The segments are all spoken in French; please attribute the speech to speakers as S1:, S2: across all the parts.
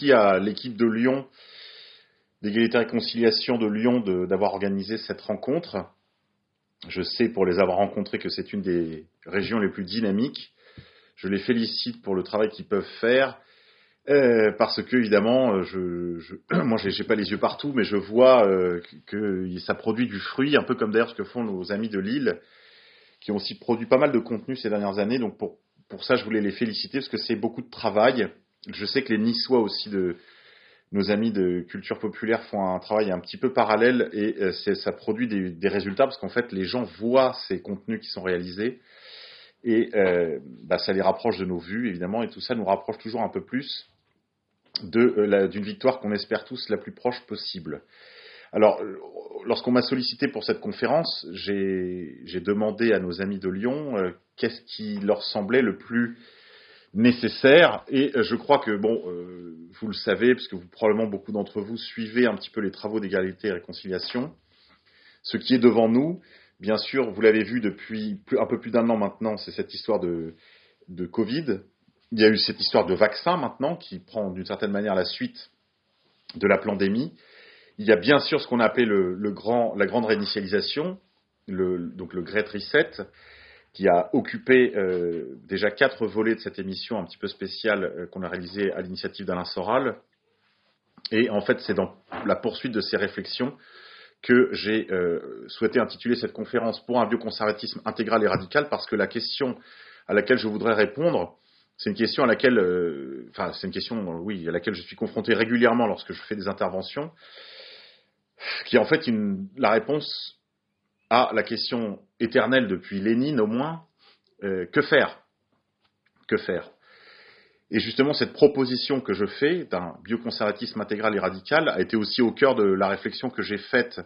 S1: Merci, à l'équipe de Lyon, d'égalité et réconciliation de Lyon, d'avoir organisé cette rencontre. Je sais pour les avoir rencontrés que c'est une des régions les plus dynamiques. Je les félicite pour le travail qu'ils peuvent faire. Euh, parce que évidemment, je, je moi, pas les yeux partout, mais je vois euh, que, ça produit du fruit, un peu comme d'ailleurs ce que font nos amis de Lille, qui ont aussi produit pas mal de contenu ces dernières années. Donc pour ça, je voulais les féliciter parce que c'est beaucoup de travail. Je sais que les Niçois aussi de nos amis de culture populaire font un travail un petit peu parallèle et euh, ça produit des, résultats parce qu'en fait, les gens voient ces contenus qui sont réalisés et euh, bah, ça les rapproche de nos vues, évidemment, et tout ça nous rapproche toujours un peu plus euh, d'une victoire qu'on espère tous la plus proche possible. Alors, lorsqu'on m'a sollicité pour cette conférence, j'ai demandé à nos amis de Lyon qu'est-ce qui leur semblait le plus nécessaire. Et je crois que, bon, vous le savez, puisque vous, probablement beaucoup d'entre vous suivez un petit peu les travaux d'égalité et réconciliation. Ce qui est devant nous, Bien sûr, vous l'avez vu depuis un peu plus d'un an maintenant, c'est cette histoire de, Covid. Il y a eu cette histoire de vaccin maintenant qui prend d'une certaine manière la suite de la pandémie. Il y a bien sûr ce qu'on a appelé le, grand, la grande réinitialisation, donc le Great Reset, qui a occupé euh, déjà quatre volets de cette émission un petit peu spéciale euh, qu'on a réalisée à l'initiative d'Alain Soral. Et en fait, c'est dans la poursuite de ces réflexions que j'ai euh, souhaité intituler cette conférence pour un bioconservatisme intégral et radical parce que la question à laquelle je voudrais répondre, c'est une question à laquelle, euh, enfin, c'est une question, oui, à laquelle je suis confronté régulièrement lorsque je fais des interventions, qui est en fait une, la réponse à la question éternelle depuis Lénine au moins, euh, que faire? Que faire? Et justement, cette proposition que je fais d'un bioconservatisme intégral et radical a été aussi au cœur de la réflexion que j'ai faite,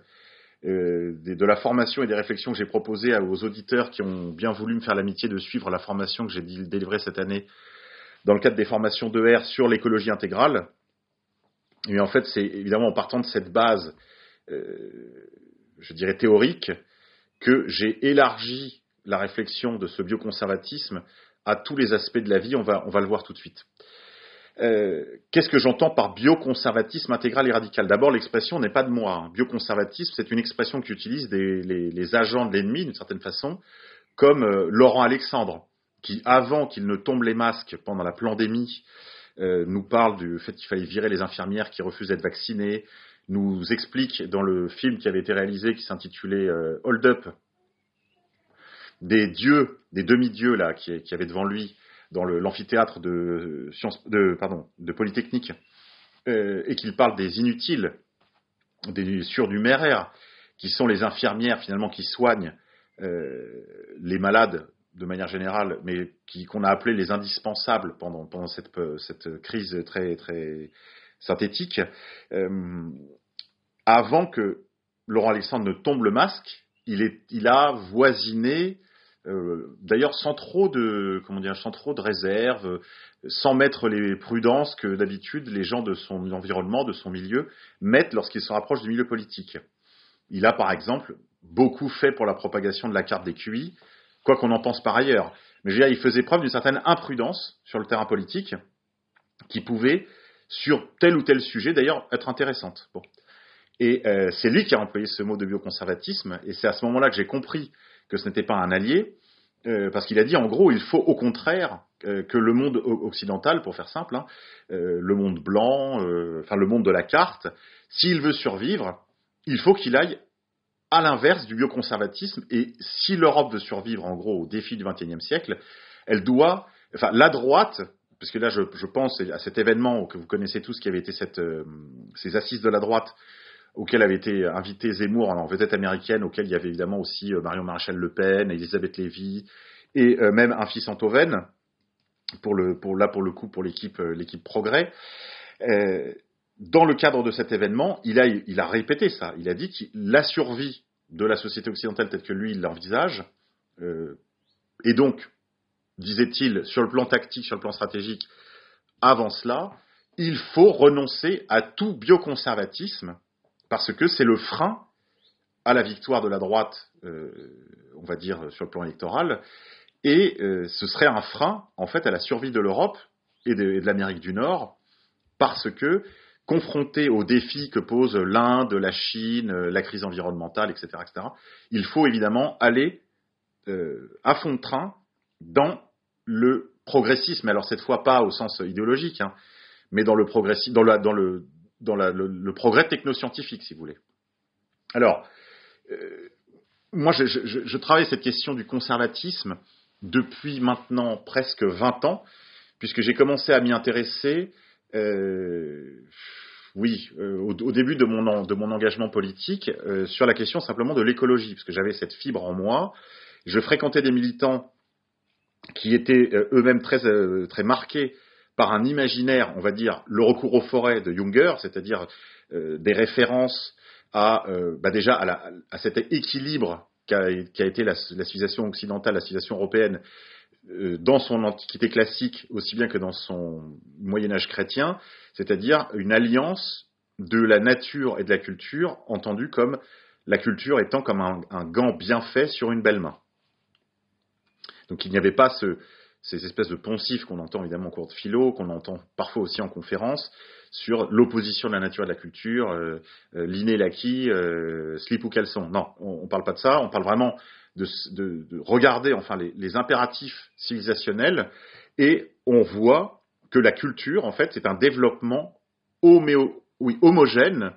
S1: euh, de la formation et des réflexions que j'ai proposées aux auditeurs qui ont bien voulu me faire l'amitié de suivre la formation que j'ai délivrée cette année dans le cadre des formations d'ER sur l'écologie intégrale. Et en fait, c'est évidemment en partant de cette base, euh, je dirais théorique, que j'ai élargi la réflexion de ce bioconservatisme à tous les aspects de la vie, on va, on va le voir tout de suite. Euh, qu'est-ce que j'entends par bioconservatisme intégral et radical? D'abord, l'expression n'est pas de moi. Hein. Bioconservatisme, c'est une expression qu'utilisent les, les, agents de l'ennemi, d'une certaine façon, comme euh, Laurent Alexandre, qui, avant qu'il ne tombe les masques pendant la pandémie, euh, nous parle du fait qu'il fallait virer les infirmières qui refusent d'être vaccinées, nous explique dans le film qui avait été réalisé, qui s'intitulait Hold Up, des dieux, des demi-dieux là, qui, qui avait devant lui dans l'amphithéâtre de, de, pardon, de Polytechnique, euh, et qu'il parle des inutiles, des surnuméraires, qui sont les infirmières finalement qui soignent euh, les malades de manière générale, mais qu'on a appelé les indispensables pendant, pendant cette, cette crise très, très synthétique, euh, avant que Laurent Alexandre ne tombe le masque, il, a voisiné euh, d'ailleurs sans trop de comment dire, sans trop de réserve, sans mettre les prudences que d'habitude les gens de son environnement, de son milieu mettent lorsqu'ils se rapprochent du milieu politique. Il a par exemple beaucoup fait pour la propagation de la carte des QI, quoi qu'on en pense par ailleurs. Mais je veux dire, il faisait preuve d'une certaine imprudence sur le terrain politique, qui pouvait, sur tel ou tel sujet d'ailleurs, être intéressante. Bon. Et euh, c'est lui qui a employé ce mot de bioconservatisme, et c'est à ce moment-là que j'ai compris que ce n'était pas un allié, euh, parce qu'il a dit en gros, il faut au contraire euh, que le monde occidental, pour faire simple, hein, le monde blanc, enfin le monde de la carte, s'il veut survivre, il faut qu'il aille à l'inverse du bioconservatisme. Et si l'Europe veut survivre, en gros, au défi du XXIe siècle, elle doit, enfin la droite, parce que là je, pense à cet événement que vous connaissez tous, qui avait été cette, ces assises de la droite auquel avait été invité Zemmour en vedette américaine, auquel il y avait évidemment aussi euh, Marion Maréchal Le Pen, Elisabeth Lévy, et euh, même un fils Antoven, pour pour, là pour le coup pour l'équipe euh, l'équipe Progrès. dans le cadre de cet événement, il a, il a répété ça. Il a dit que la survie de la société occidentale telle que lui il l'envisage, et donc, disait-il, sur le plan tactique, sur le plan stratégique, avant cela, il faut renoncer à tout bioconservatisme parce que c'est le frein à la victoire de la droite, euh, on va dire, sur le plan électoral, et euh, ce serait un frein, en fait, à la survie de l'Europe et de, l'Amérique du Nord, parce que confronté aux défis que posent l'Inde, la Chine, la crise environnementale, etc., etc., il faut évidemment aller euh, à fond de train dans le progressisme. Alors cette fois pas au sens idéologique, hein, mais dans le dans, dans, le, dans le, progrès technoscientifique, si vous voulez. Alors, euh, moi, je, je, travaille cette question du conservatisme depuis maintenant presque 20 ans, puisque j'ai commencé à m'y intéresser, euh, oui, euh, au, début de mon, de mon engagement politique, euh, sur la question simplement de l'écologie, parce que j'avais cette fibre en moi. Je fréquentais des militants qui étaient eux-mêmes très, très marqués par un imaginaire, on va dire, le recours aux forêts de Junger, c'est-à-dire des références à, bah déjà à, la, à cet équilibre qui a, été la, civilisation occidentale, la civilisation européenne, euh, dans son antiquité classique aussi bien que dans son Moyen Âge chrétien, c'est-à-dire une alliance de la nature et de la culture, entendue comme la culture étant comme un, gant bien fait sur une belle main. Donc il n'y avait pas ces espèces de poncifs qu'on entend évidemment en cours de philo, qu'on entend parfois aussi en conférence, sur l'opposition de la nature et de la culture, euh, euh, l'inné l'acquis, euh, slip ou caleçon. Non, on ne parle pas de ça, on parle vraiment de, regarder enfin les, impératifs civilisationnels et on voit que la culture, en fait, c'est un développement homogène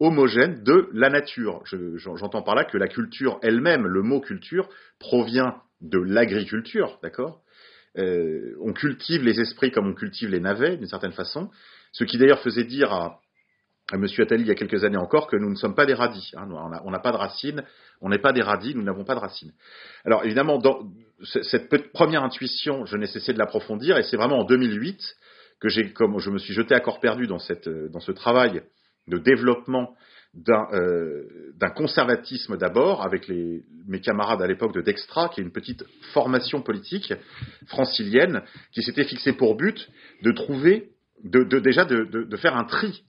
S1: de la nature. J'entends par là que la culture elle-même, le mot culture, provient de l'agriculture, d'accord? On cultive les esprits comme on cultive les navets, d'une certaine façon, ce qui d'ailleurs faisait dire à, à M. Attali il y a quelques années encore que nous ne sommes pas des radis. Hein. on n'a pas de racines, on n'est pas des radis, nous n'avons pas de racines. Alors évidemment, dans cette première intuition, je n'ai cessé de l'approfondir et c'est vraiment en 2008 que comme je me suis jeté à corps perdu dans, cette, dans ce travail de développement d'un euh, conservatisme d'abord, avec mes camarades à l'époque de Dextra, qui est une petite formation politique francilienne, qui s'était fixé pour but de trouver de, déjà de, faire un tri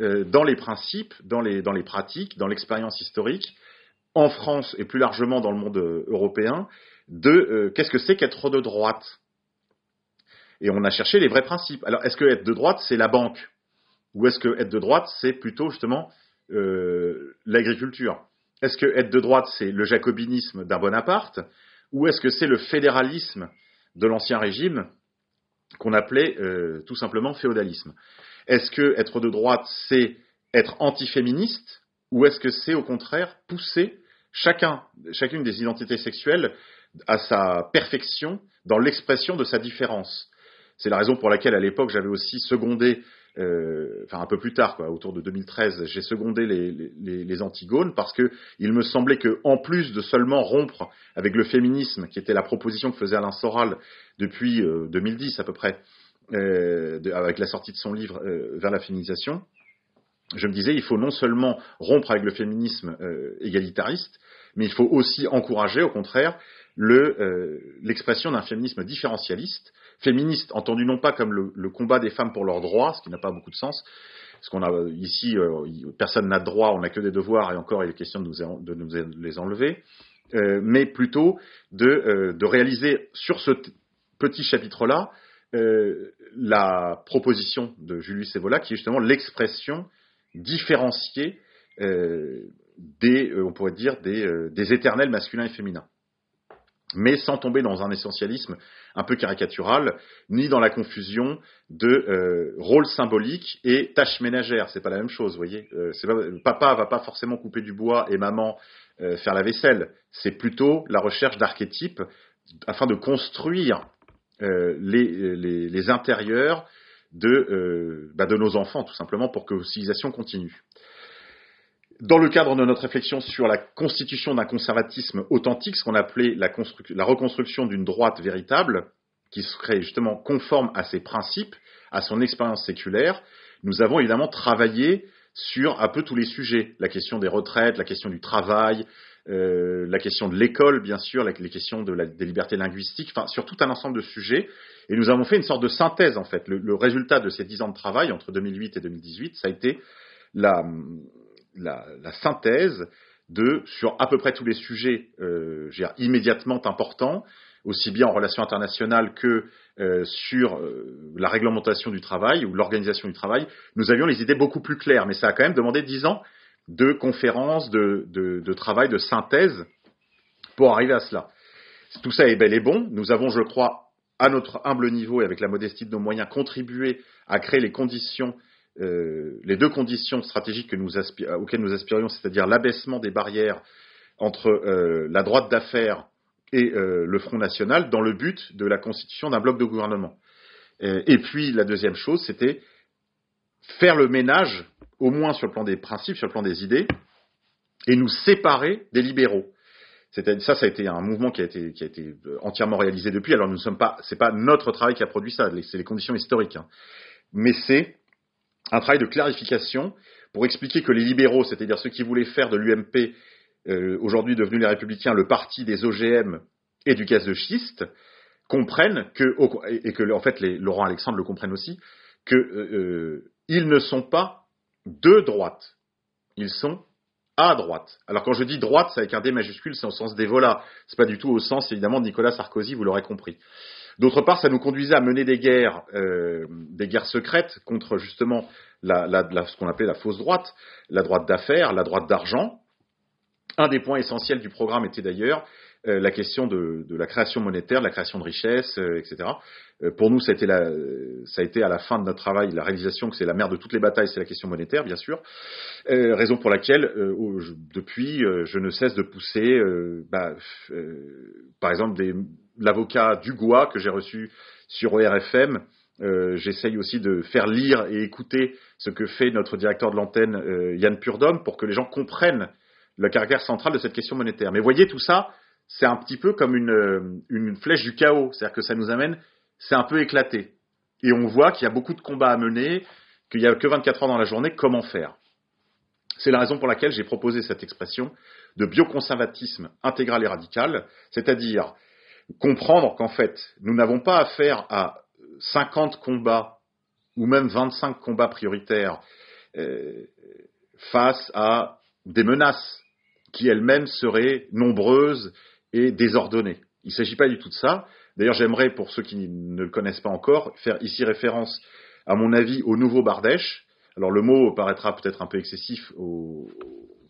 S1: euh, dans les principes, dans les, pratiques, dans l'expérience historique, en France et plus largement dans le monde euh, européen, de qu'est-ce que c'est qu'être de droite. Et on a cherché les vrais principes. Alors, est-ce que être de droite, c'est la banque? Ou est-ce que être de droite, c'est plutôt justement l'agriculture Est-ce que être de droite, c'est le jacobinisme d'un Bonaparte Ou est-ce que c'est le fédéralisme de l'Ancien Régime qu'on appelait euh, tout simplement féodalisme? Est-ce que être de droite, c'est être antiféministe ou est-ce que c'est au contraire pousser chacun, chacune des identités sexuelles à sa perfection dans l'expression de sa différence? C'est la raison pour laquelle à l'époque j'avais aussi secondé euh, enfin un peu plus tard, quoi, autour de 2013, j'ai secondé les, Antigones parce que il me semblait que, en plus de seulement rompre avec le féminisme, qui était la proposition que faisait Alain Soral depuis 2010 euh, à peu près, euh, avec la sortie de son livre Vers la féminisation, je me disais, il faut non seulement rompre avec le féminisme égalitariste, mais il faut aussi encourager, au contraire, l'expression d'un féminisme différentialiste féministe, entendu non pas comme le, combat des femmes pour leurs droits, ce qui n'a pas beaucoup de sens, parce qu'on a ici, euh, personne n'a de droits, on n'a que des devoirs, et encore il est question de nous, de nous les enlever, euh, mais plutôt de, euh, de, réaliser sur ce petit chapitre-là la proposition de Julius Evola, qui est justement l'expression différenciée des, on pourrait dire, des, des éternels masculins et féminins mais sans tomber dans un essentialisme un peu caricatural, ni dans la confusion de euh, rôle symbolique et tâche ménagère. C'est pas la même chose, vous voyez. Euh, pas, papa va pas forcément couper du bois et maman euh, faire la vaisselle. C'est plutôt la recherche d'archétypes afin de construire euh, les, intérieurs de, bah de nos enfants, tout simplement, pour que civilisation continue. Dans le cadre de notre réflexion sur la constitution d'un conservatisme authentique, ce qu'on appelait la, reconstruction d'une droite véritable, qui serait justement conforme à ses principes, à son expérience séculaire, nous avons évidemment travaillé sur un peu tous les sujets, la question des retraites, la question du travail, euh, la question de l'école, bien sûr, les questions des libertés linguistiques, enfin, sur tout un ensemble de sujets. Et nous avons fait une sorte de synthèse, en fait. Le résultat de ces dix ans de travail, entre 2008 et 2018, ça a été la, la, synthèse de, sur à peu près tous les sujets euh, immédiatement importants, aussi bien en relations internationales que euh, sur euh, la réglementation du travail ou l'organisation du travail, nous avions les idées beaucoup plus claires. Mais ça a quand même demandé dix ans de conférences, de, de, travail, de synthèse pour arriver à cela. Tout ça est bel et bon. Nous avons, je crois, à notre humble niveau et avec la modestie de nos moyens, contribué à créer les conditions, euh, les deux conditions stratégiques auxquelles nous aspirions, c'est-à-dire l'abaissement des barrières entre la droite d'affaires et euh, le Front National dans le but de la constitution d'un bloc de gouvernement. Euh, et puis la deuxième chose, c'était faire le ménage, au moins sur le plan des principes, sur le plan des idées, et nous séparer des libéraux. Ça, ça a été un mouvement qui a été, euh, entièrement réalisé depuis. Alors nous ne sommes pas, c'est pas notre travail qui a produit ça, c'est les conditions historiques. Hein. Mais c'est un travail de clarification pour expliquer que les libéraux, c'est-à-dire ceux qui voulaient faire de l'UMP euh, aujourd'hui devenus les Républicains, le parti des OGM et du gaz de schiste, comprennent que, et que en fait les, Laurent Alexandre le comprennent aussi, qu'ils euh, euh, ne sont pas de droite, ils sont à droite. Alors quand je dis droite, c'est avec un D majuscule, c'est au sens des volats, c'est pas du tout au sens évidemment de Nicolas Sarkozy, vous l'aurez compris. D'autre part, ça nous conduisait à mener des guerres, des guerres secrètes contre justement ce qu'on appelait la fausse droite, la droite d'affaires, la droite d'argent, un des points essentiels du programme était d'ailleurs euh, la question de, la création monétaire, de la création de richesses, euh, etc. Euh, pour nous, ça a, été ça a été à la fin de notre travail la réalisation que c'est la mère de toutes les batailles, c'est la question monétaire, bien sûr. raison pour laquelle, depuis, je ne cesse de pousser, bah, par exemple, l'avocat Dugois que j'ai reçu sur ORFM. J'essaye aussi de faire lire et écouter ce que fait notre directeur de l'antenne, Yann Purdom, pour que les gens comprennent le caractère central de cette question monétaire. Mais voyez, tout ça, c'est un petit peu comme une, euh, une flèche du chaos, c'est-à-dire que ça nous amène, c'est un peu éclaté. Et on voit qu'il y a beaucoup de combats à mener, qu'il n'y a que 24 heures dans la journée, comment faire C'est la raison pour laquelle j'ai proposé cette expression de bioconservatisme intégral et radical, c'est-à-dire comprendre qu'en fait, nous n'avons pas affaire à 50 combats ou même 25 combats prioritaires euh, face à des menaces qui elles-mêmes seraient nombreuses et désordonnées. Il ne s'agit pas du tout de ça. D'ailleurs, j'aimerais, pour ceux qui ne le connaissent pas encore, faire ici référence, à mon avis, au nouveau Bardèche. Alors, le mot paraîtra peut-être un peu excessif au,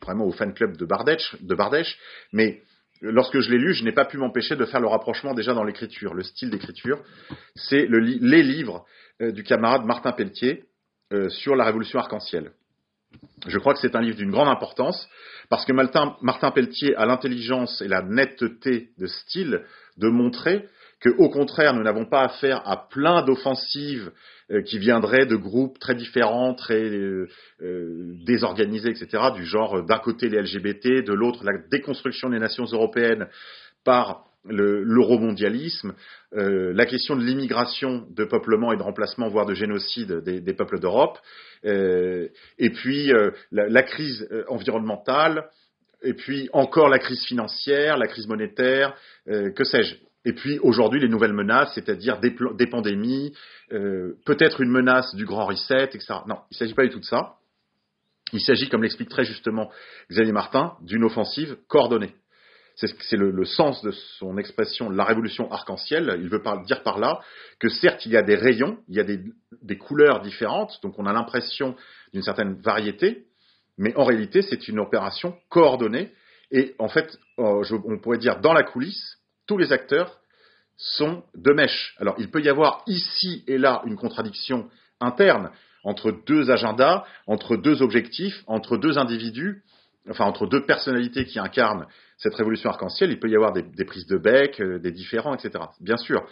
S1: vraiment au fan club de Bardèche, de Bardèche, mais lorsque je l'ai lu, je n'ai pas pu m'empêcher de faire le rapprochement déjà dans l'écriture, le style d'écriture. C'est le, les livres euh, du camarade Martin Pelletier euh, sur la révolution arc-en-ciel. Je crois que c'est un livre d'une grande importance parce que Martin, Pelletier a l'intelligence et la netteté de style de montrer qu'au contraire, nous n'avons pas affaire à plein d'offensives euh, qui viendraient de groupes très différents, très euh, euh, désorganisés, etc., du genre d'un côté les LGBT, de l'autre la déconstruction des nations européennes par l'euromondialisme, euh, la question de l'immigration, de peuplement et de remplacement, voire de génocide des, peuples d'Europe, euh, et puis euh, la, crise environnementale, et puis encore la crise financière, la crise monétaire, que sais-je. Et puis aujourd'hui les nouvelles menaces, c'est-à-dire des, des, pandémies, peut-être une menace du grand reset, etc. Non, il ne s'agit pas du tout de ça. Il s'agit, comme l'explique très justement Xavier Martin, d'une offensive coordonnée. C'est le, sens de son expression, la révolution arc-en-ciel. Il veut dire par là que certes, il y a des rayons, il y a des, couleurs différentes, donc on a l'impression d'une certaine variété, mais en réalité, c'est une opération coordonnée. Et en fait, euh, on pourrait dire dans la coulisse, tous les acteurs sont de mèche. Alors, il peut y avoir ici et là une contradiction interne entre deux agendas, entre deux objectifs, entre deux individus, enfin entre deux personnalités qui incarnent cette révolution arc-en-ciel, il peut y avoir des, prises de bec, euh, des différents, etc. Bien sûr.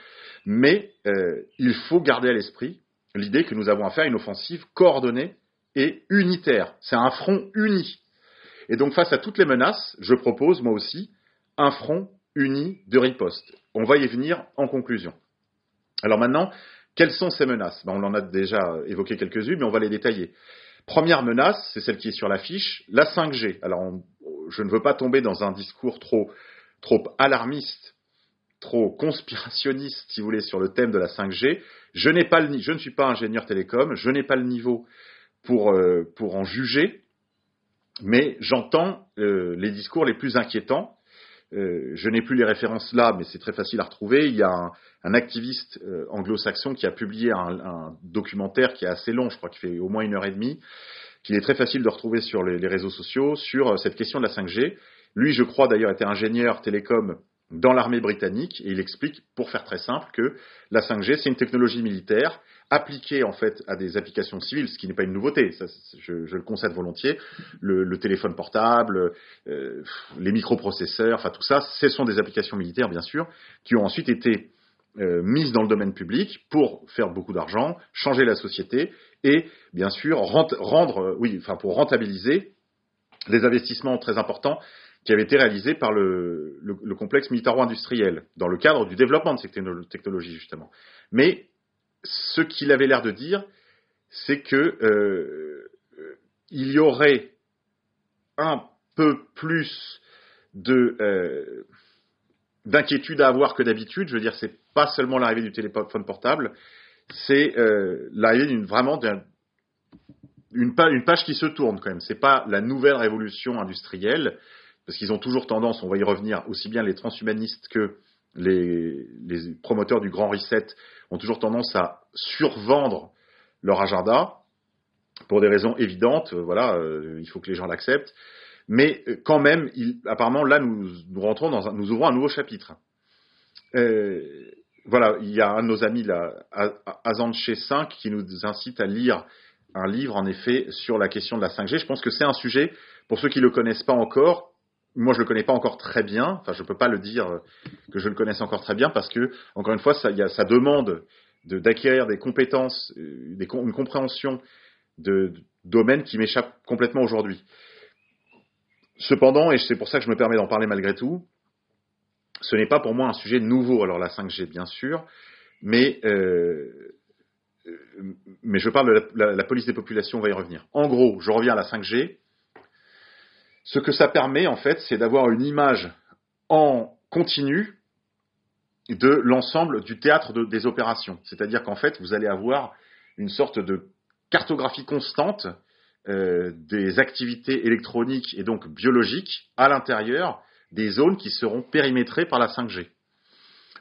S1: Mais euh, il faut garder à l'esprit l'idée que nous avons affaire à une offensive coordonnée et unitaire. C'est un front uni. Et donc face à toutes les menaces, je propose moi aussi un front uni de riposte. On va y venir en conclusion. Alors maintenant, quelles sont ces menaces? Ben, On en a déjà évoqué quelques-unes, mais on va les détailler. Première menace, c'est celle qui est sur l'affiche, la 5G. Alors je ne veux pas tomber dans un discours trop, alarmiste, trop conspirationniste, si vous voulez, sur le thème de la 5G. Je pas je ne suis pas ingénieur télécom, je n'ai pas le niveau pour, euh, pour en juger, mais j'entends euh, les discours les plus inquiétants euh, je n'ai plus les références là, mais c'est très facile à retrouver. Il y a un, activiste euh, anglo-saxon qui a publié un, documentaire qui est assez long, je crois qu'il fait au moins une heure et demie, qu'il est très facile de retrouver sur les, réseaux sociaux sur euh, cette question de la 5G. Lui, je crois d'ailleurs, était ingénieur télécom dans l'armée britannique et il explique, pour faire très simple, que la 5G, c'est une technologie militaire appliquée en fait à des applications civiles, ce qui n'est pas une nouveauté, ça, je, le concède volontiers. Le, téléphone portable, euh, les microprocesseurs, enfin tout ça, ce sont des applications militaires bien sûr, qui ont ensuite été euh, mises dans le domaine public pour faire beaucoup d'argent, changer la société et bien sûr rendre, euh, oui, enfin pour rentabiliser les investissements très importants qui avaient été réalisés par le, le complexe militaro-industriel dans le cadre du développement de ces technologies justement. Mais ce qu'il avait l'air de dire, c'est que euh, il y aurait un peu plus euh, d'inquiétude à avoir que d'habitude. Je veux dire, c'est pas seulement l'arrivée du téléphone portable, c'est euh, l'arrivée d'une vraiment une, page qui se tourne quand même. C'est pas la nouvelle révolution industrielle, parce qu'ils ont toujours tendance, on va y revenir, aussi bien les transhumanistes que les, promoteurs du grand reset ont toujours tendance à survendre leur agenda pour des raisons évidentes. Euh, voilà, euh, il faut que les gens l'acceptent. Mais euh, quand même, apparemment, là, nous, rentrons dans nous ouvrons un nouveau chapitre. voilà, il y a un de nos amis Azanche 5, qui nous incite à lire un livre, en effet, sur la question de la 5G. Je pense que c'est un sujet, pour ceux qui ne le connaissent pas encore, moi je le connais pas encore très bien, enfin je peux pas le dire que je le connaisse encore très bien parce que encore une fois ça, y a, demande d'acquérir des compétences, euh, une compréhension de, domaines qui m'échappent complètement aujourd'hui. Cependant, et c'est pour ça que je me permets d'en parler malgré tout, ce n'est pas pour moi un sujet nouveau. Alors la 5G bien sûr, mais euh, mais je parle de la, police des populations, on va y revenir. En gros, je reviens à la 5G. Ce que ça permet, en fait, c'est d'avoir une image en continu de l'ensemble du théâtre des opérations. C'est-à-dire qu'en fait, vous allez avoir une sorte de cartographie constante euh, des activités électroniques et donc biologiques à l'intérieur des zones qui seront périmétrées par la 5G.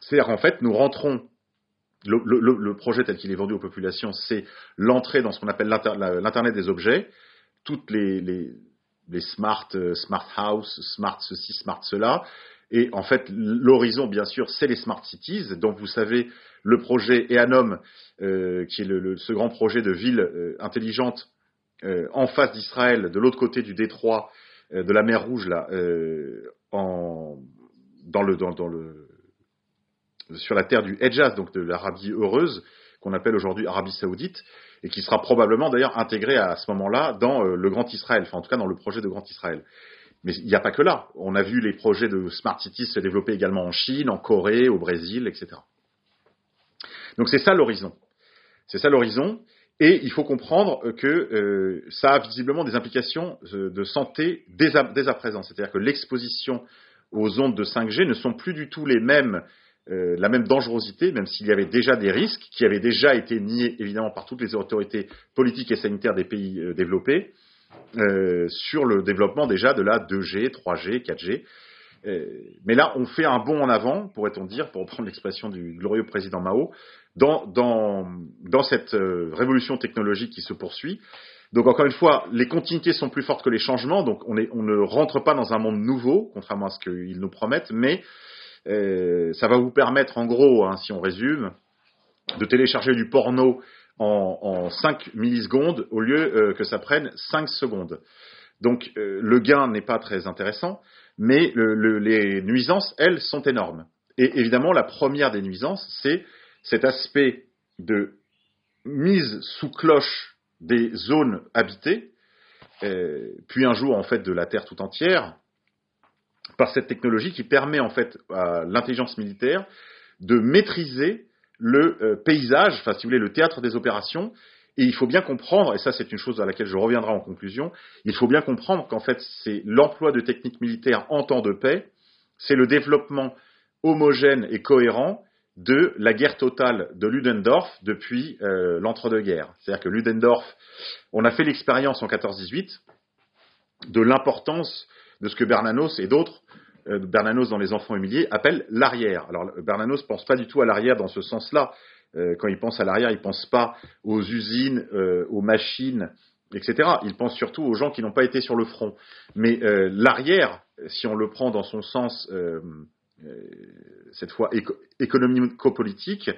S1: C'est-à-dire qu'en fait, nous rentrons, le, projet tel qu'il est vendu aux populations, c'est l'entrée dans ce qu'on appelle l'Internet des objets, toutes les, les smart, euh, smart house, smart ceci, smart cela. Et en fait, l'horizon, bien sûr, c'est les smart cities. Donc, vous savez, le projet EANOM, euh, qui est le, ce grand projet de ville euh, intelligente en face d'Israël, de l'autre côté du détroit de la mer Rouge, là, en, dans le, dans, dans le, sur la terre du Hejaz, donc de l'Arabie heureuse, qu'on appelle aujourd'hui Arabie Saoudite et qui sera probablement d'ailleurs intégré à ce moment-là dans euh, le Grand Israël, enfin en tout cas dans le projet de Grand Israël. Mais il n'y a pas que là. On a vu les projets de Smart Cities se développer également en Chine, en Corée, au Brésil, etc. Donc c'est ça l'horizon. C'est ça l'horizon. Et il faut comprendre que euh, ça a visiblement des implications euh, de santé dès à, dès à présent. C'est-à-dire que l'exposition aux ondes de 5G ne sont plus du tout les mêmes euh, la même dangerosité, même s'il y avait déjà des risques qui avaient déjà été niés évidemment par toutes les autorités politiques et sanitaires des pays euh, développés euh, sur le développement déjà de la 2G, 3G, 4G. mais là, on fait un bond en avant, pourrait-on dire, pour reprendre l'expression du glorieux président Mao, dans, dans, dans cette révolution technologique qui se poursuit. Donc encore une fois, les continuités sont plus fortes que les changements, donc on, est, on ne rentre pas dans un monde nouveau, contrairement à ce qu'ils nous promettent, mais euh, ça va vous permettre, en gros, hein, si on résume, de télécharger du porno en, 5 millisecondes au lieu euh, que ça prenne 5 secondes. Donc euh, le gain n'est pas très intéressant, mais les nuisances, elles, sont énormes. Et évidemment, la première des nuisances, c'est cet aspect de mise sous cloche des zones habitées, puis un jour en fait de la Terre tout entière, par cette technologie qui permet en fait à l'intelligence militaire de maîtriser le euh, paysage, enfin si vous voulez le théâtre des opérations. Et il faut bien comprendre, et ça c'est une chose à laquelle je reviendrai en conclusion, il faut bien comprendre qu'en fait c'est l'emploi de techniques militaires en temps de paix, c'est le développement homogène et cohérent de la guerre totale de Ludendorff depuis euh, l'entre-deux-guerres. C'est-à-dire que Ludendorff, on a fait l'expérience en 14-18 de l'importance de ce que Bernanos et d'autres euh, Bernanos dans Les Enfants humiliés appelle l'arrière. Alors Bernanos pense pas du tout à l'arrière dans ce sens-là. Euh, quand il pense à l'arrière, il pense pas aux usines, euh, aux machines, etc. Il pense surtout aux gens qui n'ont pas été sur le front. Mais l'arrière, si on le prend dans son sens, cette fois économico-politique,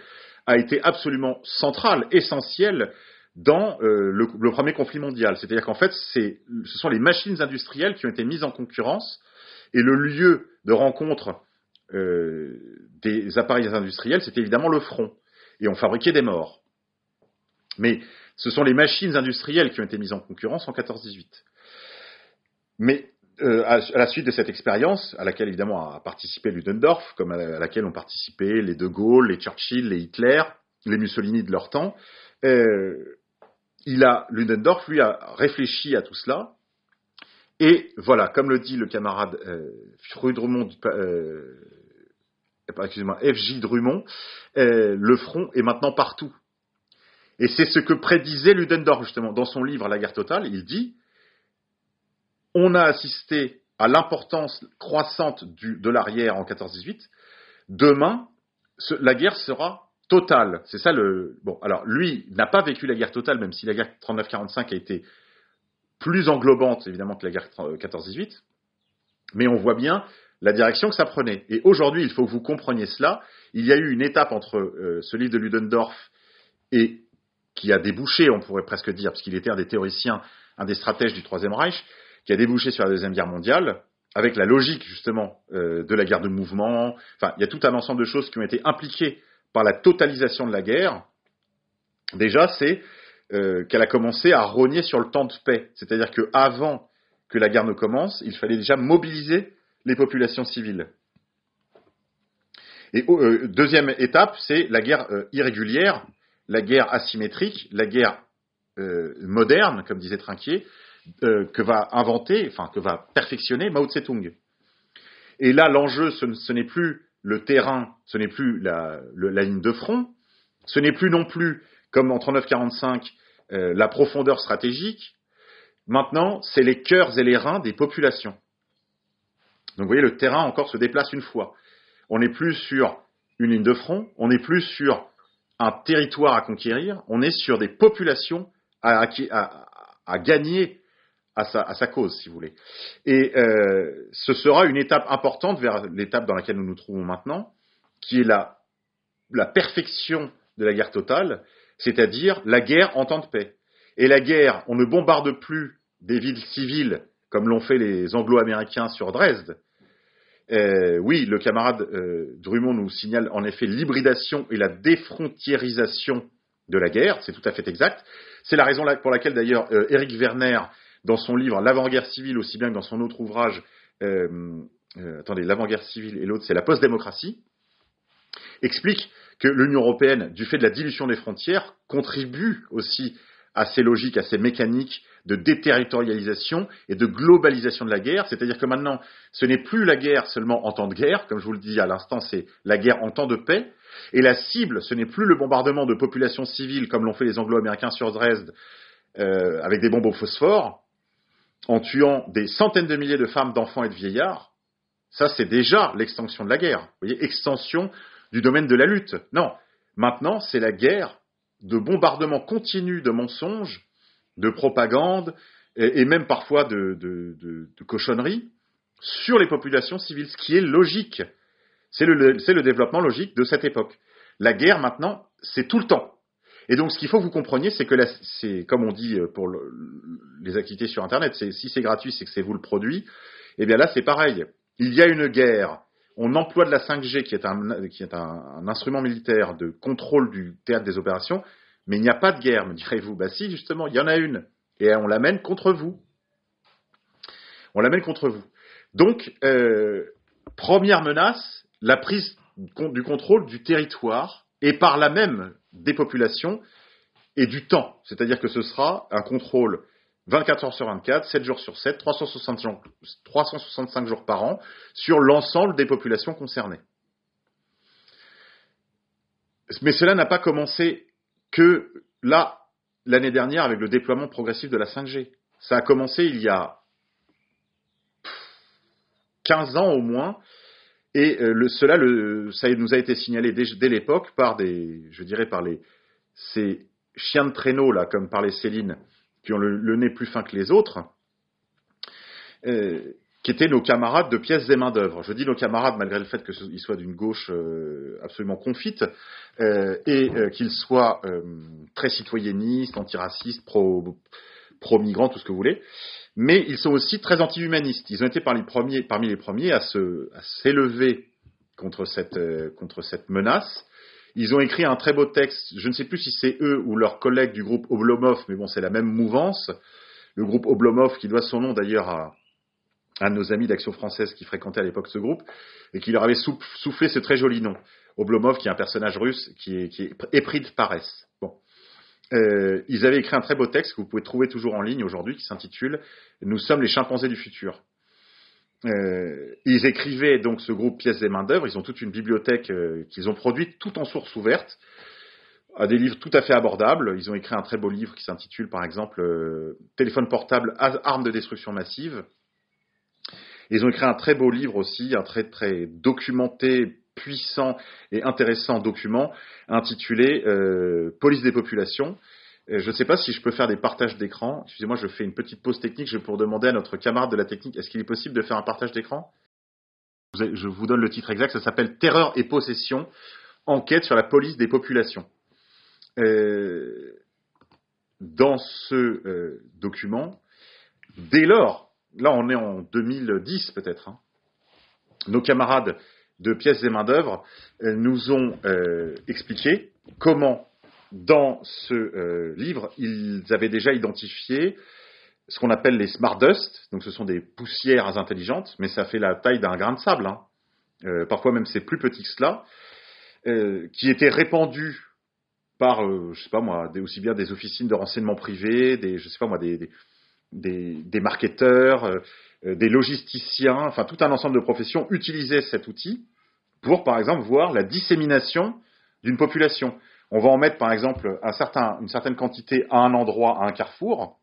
S1: a été absolument central, essentiel dans le, le, premier conflit mondial. C'est-à-dire qu'en fait, ce sont les machines industrielles qui ont été mises en concurrence et le lieu de rencontre euh, des appareils industriels, c'était évidemment le front. Et on fabriquait des morts. Mais ce sont les machines industrielles qui ont été mises en concurrence en 14-18. Mais euh, à, la suite de cette expérience, à laquelle évidemment a participé Ludendorff, comme à, laquelle ont participé les De Gaulle, les Churchill, les Hitler, les Mussolini de leur temps, euh, il a, Ludendorff, lui, a réfléchi à tout cela et voilà, comme le dit le camarade euh, Drummond, euh, excusez-moi, F.J. Drummond, euh, le front est maintenant partout. Et c'est ce que prédisait Ludendorff justement dans son livre La guerre totale. Il dit on a assisté à l'importance croissante du, de l'arrière en 14-18. Demain, la guerre sera totale. C'est ça le. Bon, alors lui n'a pas vécu la guerre totale, même si la guerre 39-45 a été plus englobante évidemment que la guerre 14-18, mais on voit bien la direction que ça prenait. Et aujourd'hui, il faut que vous compreniez cela. Il y a eu une étape entre euh, ce livre de Ludendorff et qui a débouché, on pourrait presque dire, parce qu'il était un des théoriciens, un des stratèges du Troisième Reich, qui a débouché sur la Deuxième Guerre mondiale, avec la logique justement euh, de la guerre de mouvement. Enfin, il y a tout un ensemble de choses qui ont été impliquées par la totalisation de la guerre. Déjà, c'est euh, qu'elle a commencé à rogner sur le temps de paix. C'est-à-dire qu'avant que la guerre ne commence, il fallait déjà mobiliser les populations civiles. Et euh, deuxième étape, c'est la guerre euh, irrégulière, la guerre asymétrique, la guerre moderne, comme disait Trinquier, que va inventer, enfin que va perfectionner Mao Tse-tung. Et là, l'enjeu, ce, n'est plus le terrain, ce n'est plus la, ligne de front, ce n'est plus non plus, comme en 39-45, euh, la profondeur stratégique. Maintenant, c'est les cœurs et les reins des populations. Donc vous voyez, le terrain encore se déplace une fois. On n'est plus sur une ligne de front, on n'est plus sur un territoire à conquérir, on est sur des populations à, gagner à sa, cause, si vous voulez. Et euh, ce sera une étape importante vers l'étape dans laquelle nous nous trouvons maintenant, qui est la, perfection de la guerre totale, c'est-à-dire la guerre en temps de paix. Et la guerre, on ne bombarde plus des villes civiles comme l'ont fait les anglo-américains sur Dresde. Euh, oui, le camarade euh, Drummond nous signale en effet l'hybridation et la défrontiérisation de la guerre, c'est tout à fait exact. C'est la raison pour laquelle d'ailleurs euh, Eric Werner, dans son livre L'avant-guerre civile, aussi bien que dans son autre ouvrage, attendez, l'avant-guerre civile et l'autre, c'est la post-démocratie, explique que l'Union européenne, du fait de la dilution des frontières, contribue aussi à ces logiques, à ces mécaniques de déterritorialisation et de globalisation de la guerre. C'est-à-dire que maintenant, ce n'est plus la guerre seulement en temps de guerre, comme je vous le dis à l'instant, c'est la guerre en temps de paix. Et la cible, ce n'est plus le bombardement de populations civiles comme l'ont fait les Anglo-Américains sur Dresde euh, avec des bombes au phosphore, en tuant des centaines de milliers de femmes, d'enfants et de vieillards. Ça, c'est déjà l'extension de la guerre. Vous voyez, extension du domaine de la lutte. Non, maintenant c'est la guerre de bombardement continu de mensonges, de propagande et, même parfois de, cochonneries sur les populations civiles, ce qui est logique. C'est le, développement logique de cette époque. La guerre maintenant, c'est tout le temps. Et donc, ce qu'il faut que vous compreniez, c'est que c'est comme on dit pour les activités sur Internet, si c'est gratuit, c'est que c'est vous le produit. Eh bien là, c'est pareil. Il y a une guerre on emploie de la 5G, qui est, un, instrument militaire de contrôle du théâtre des opérations, mais il n'y a pas de guerre, me direz-vous. Bah si, justement, il y en a une. Et on l'amène contre vous. On l'amène contre vous. Donc, euh, première menace, la prise du contrôle du territoire et par là même des populations et du temps. C'est-à-dire que ce sera un contrôle 24 heures sur 24, 7 jours sur 7, 365 jours par an, sur l'ensemble des populations concernées. Mais cela n'a pas commencé que là, l'année dernière, avec le déploiement progressif de la 5G. Ça a commencé il y a 15 ans au moins. Et cela, ça nous a été signalé dès, dès l'époque par des, je dirais par les, ces chiens de traîneau là, comme parlait Céline, qui ont le, nez plus fin que les autres, qui étaient nos camarades de pièces et main d'œuvre. Je dis nos camarades malgré le fait qu'ils soient d'une gauche euh, absolument confite euh, et euh, qu'ils soient très citoyennistes, antiracistes, pro, pro-migrants, tout ce que vous voulez. Mais ils sont aussi très anti-humanistes. Ils ont été parmi les premiers, parmi à, s'élever contre cette, contre cette menace. Ils ont écrit un très beau texte. Je ne sais plus si c'est eux ou leurs collègues du groupe Oblomov, mais bon, c'est la même mouvance. Le groupe Oblomov, qui doit son nom d'ailleurs à, nos amis d'Action française qui fréquentait à l'époque ce groupe, et qui leur avait soufflé ce très joli nom. Oblomov, qui est un personnage russe qui est, qui est épris de paresse. Euh, ils avaient écrit un très beau texte que vous pouvez trouver toujours en ligne aujourd'hui, qui s'intitule Nous sommes les chimpanzés du futur. Euh, ils écrivaient donc ce groupe pièces et main d'œuvre. Ils ont toute une bibliothèque euh, qu'ils ont produite tout en source ouverte, à des livres tout à fait abordables. Ils ont écrit un très beau livre qui s'intitule, par exemple, Téléphone portable, arme de destruction massive. Ils ont écrit un très beau livre aussi, un très très documenté, puissant et intéressant document intitulé euh, Police des populations. Euh, je ne sais pas si je peux faire des partages d'écran. Excusez-moi, je fais une petite pause technique. Je vais pour demander à notre camarade de la technique, est-ce qu'il est possible de faire un partage d'écran? Je vous donne le titre exact. Ça s'appelle Terreur et possession, enquête sur la police des populations. Euh, dans ce document, dès lors là on est en 2010 peut-être, hein. nos camarades de pièces et main-d'œuvre euh, nous ont euh, expliqué comment, dans ce euh, livre, ils avaient déjà identifié ce qu'on appelle les smart dust, donc ce sont des poussières intelligentes, mais ça fait la taille d'un grain de sable, hein. parfois même c'est plus petit que cela, qui étaient répandues par, je sais pas moi, aussi bien des officines de renseignement privés, des, je sais pas moi, des, des, marketeurs, euh, euh, des logisticiens, enfin tout un ensemble de professions utilisaient cet outil pour, par exemple, voir la dissémination d'une population. On va en mettre, par exemple, une certaine quantité à un endroit, à un carrefour,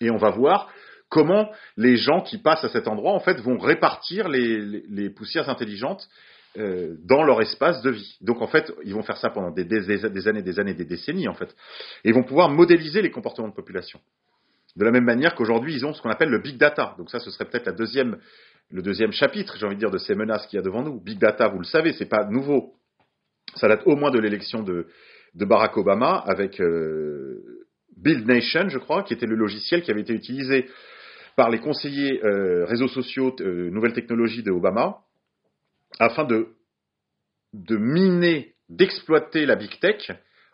S1: et on va voir comment les gens qui passent à cet endroit, en fait, vont répartir les, poussières intelligentes euh, dans leur espace de vie. Donc, en fait, ils vont faire ça pendant des, des, années, des années, des décennies, en fait. Et ils vont pouvoir modéliser les comportements de population. De la même manière qu'aujourd'hui, ils ont ce qu'on appelle le big data. Donc ça, ce serait peut-être le deuxième chapitre, j'ai envie de dire, de ces menaces qu'il y a devant nous. Big data, vous le savez, c'est pas nouveau. Ça date au moins de l'élection de, Barack Obama avec euh, Build Nation, je crois, qui était le logiciel qui avait été utilisé par les conseillers euh, réseaux sociaux, euh, nouvelles technologies de Obama, afin de, de miner, d'exploiter la big tech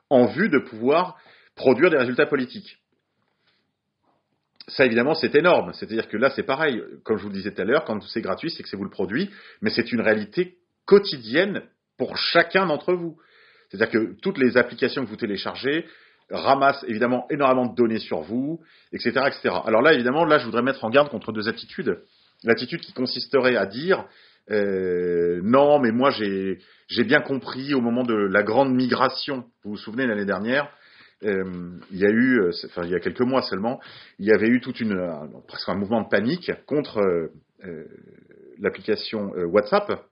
S1: en vue de pouvoir produire des résultats politiques ça évidemment c'est énorme. C'est-à-dire que là c'est pareil, comme je vous le disais tout à l'heure, quand c'est gratuit, c'est que c'est vous le produit, mais c'est une réalité quotidienne pour chacun d'entre vous. C'est-à-dire que toutes les applications que vous téléchargez ramassent évidemment énormément de données sur vous, etc., etc. Alors là évidemment, là je voudrais mettre en garde contre deux attitudes. L'attitude qui consisterait à dire euh, non, mais moi j'ai bien compris au moment de la grande migration. Vous vous souvenez l'année dernière, euh, il y a eu, euh, enfin il y a quelques mois seulement, il y avait eu toute une, presque un mouvement de panique contre euh, l'application WhatsApp,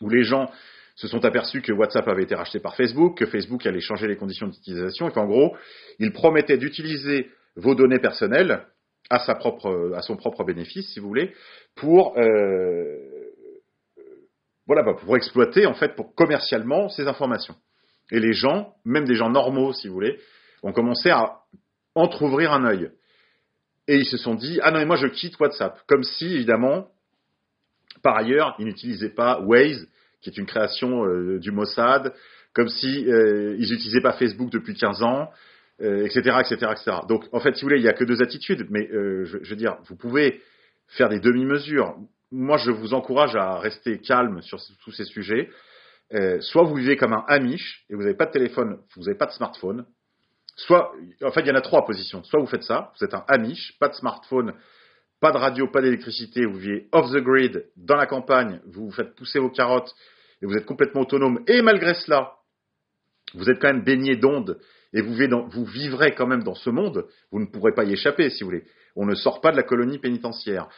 S1: où les gens se sont aperçus que WhatsApp avait été racheté par Facebook, que Facebook allait changer les conditions d'utilisation, et qu'en gros, ils promettaient d'utiliser vos données personnelles à, sa propre, à son propre bénéfice, si vous voulez, pour voilà, pour exploiter en fait, pour commercialement ces informations. Et les gens, même des gens normaux, si vous voulez, ont commencé à entr'ouvrir un œil. Et ils se sont dit, ah non, mais moi je quitte WhatsApp. Comme si, évidemment, par ailleurs, ils n'utilisaient pas Waze, qui est une création euh, du Mossad, comme si euh, ils n'utilisaient pas Facebook depuis 15 ans, etc., etc., etc. Donc, en fait, si vous voulez, il n'y a que deux attitudes, mais euh, je, je, veux dire, vous pouvez faire des demi-mesures. Moi, je vous encourage à rester calme sur tous ces sujets. Euh, soit vous vivez comme un Amish et vous n'avez pas de téléphone, vous n'avez pas de smartphone. Soit, en fait, il y en a trois positions. Soit vous faites ça, vous êtes un Amish, pas de smartphone, pas de radio, pas d'électricité, vous vivez off the grid, dans la campagne, vous vous faites pousser vos carottes et vous êtes complètement autonome. Et malgré cela, vous êtes quand même baigné d'ondes et vous, vous vivrez quand même dans ce monde. Vous ne pourrez pas y échapper, si vous voulez. On ne sort pas de la colonie pénitentiaire.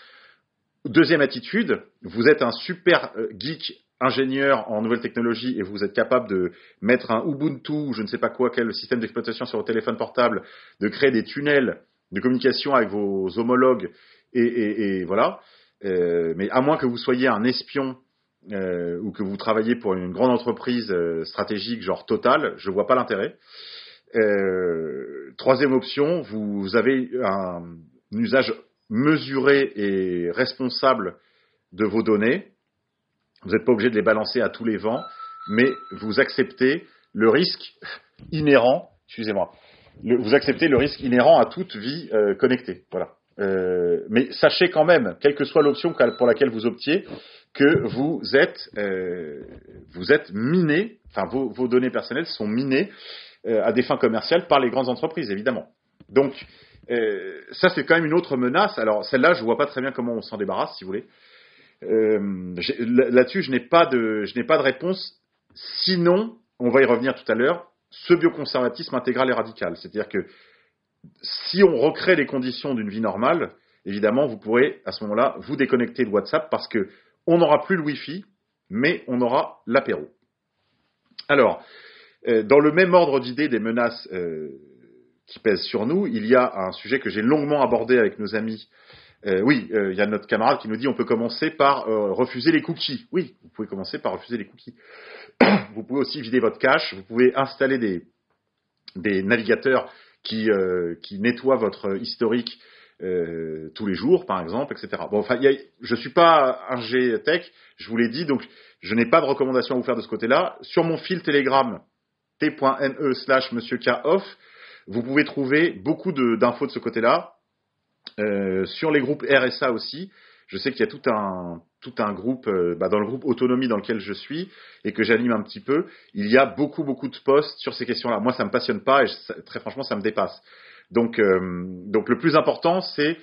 S1: Deuxième attitude, vous êtes un super euh, geek ingénieur en nouvelles technologies et vous êtes capable de mettre un Ubuntu, ou je ne sais pas quoi, quel système d'exploitation sur votre téléphone portable, de créer des tunnels de communication avec vos homologues et, voilà. Euh, mais à moins que vous soyez un espion euh, ou que vous travaillez pour une grande entreprise stratégique genre Total, je ne vois pas l'intérêt. troisième option, vous avez un usage mesuré et responsable de vos données. Vous n'êtes pas obligé de les balancer à tous les vents, mais vous acceptez le risque inhérent, excusez-moi, vous acceptez le risque inhérent à toute vie euh, connectée. Voilà. Euh, mais sachez quand même, quelle que soit l'option pour laquelle vous optiez, que vous êtes, euh, vous êtes miné, enfin vos, vos, données personnelles sont minées à des fins commerciales par les grandes entreprises, évidemment. Donc, euh, ça, c'est quand même une autre menace. Alors, celle-là, je vois pas très bien comment on s'en débarrasse, si vous voulez. Euh, là-dessus, je n'ai pas de, réponse. Sinon, on va y revenir tout à l'heure. Ce bioconservatisme intégral et radical, c'est-à-dire que si on recrée les conditions d'une vie normale, évidemment, vous pourrez à ce moment-là vous déconnecter de WhatsApp parce que on n'aura plus le Wi-Fi, mais on aura l'apéro. Alors, euh, dans le même ordre d'idée des menaces qui pèse sur nous, il y a un sujet que j'ai longuement abordé avec nos amis. Euh, oui, euh, il y a notre camarade qui nous dit on peut commencer par euh, refuser les cookies. Oui, vous pouvez commencer par refuser les cookies. vous pouvez aussi vider votre cache. Vous pouvez installer des, des navigateurs qui, qui nettoient votre historique tous les jours, par exemple, etc. Bon, enfin, je suis pas un G tech, je vous l'ai dit, donc je n'ai pas de recommandation à vous faire de ce côté-là. Sur mon fil Telegram, t.me slash monsieur vous pouvez trouver beaucoup d'infos de, ce côté-là. Euh, sur les groupes RSA aussi, je sais qu'il y a tout un, tout un groupe, euh, bah, dans le groupe autonomie dans lequel je suis et que j'anime un petit peu, il y a beaucoup, beaucoup de posts sur ces questions-là. Moi, ça me passionne pas et très franchement, ça me dépasse. Donc, euh, donc le plus important, c'est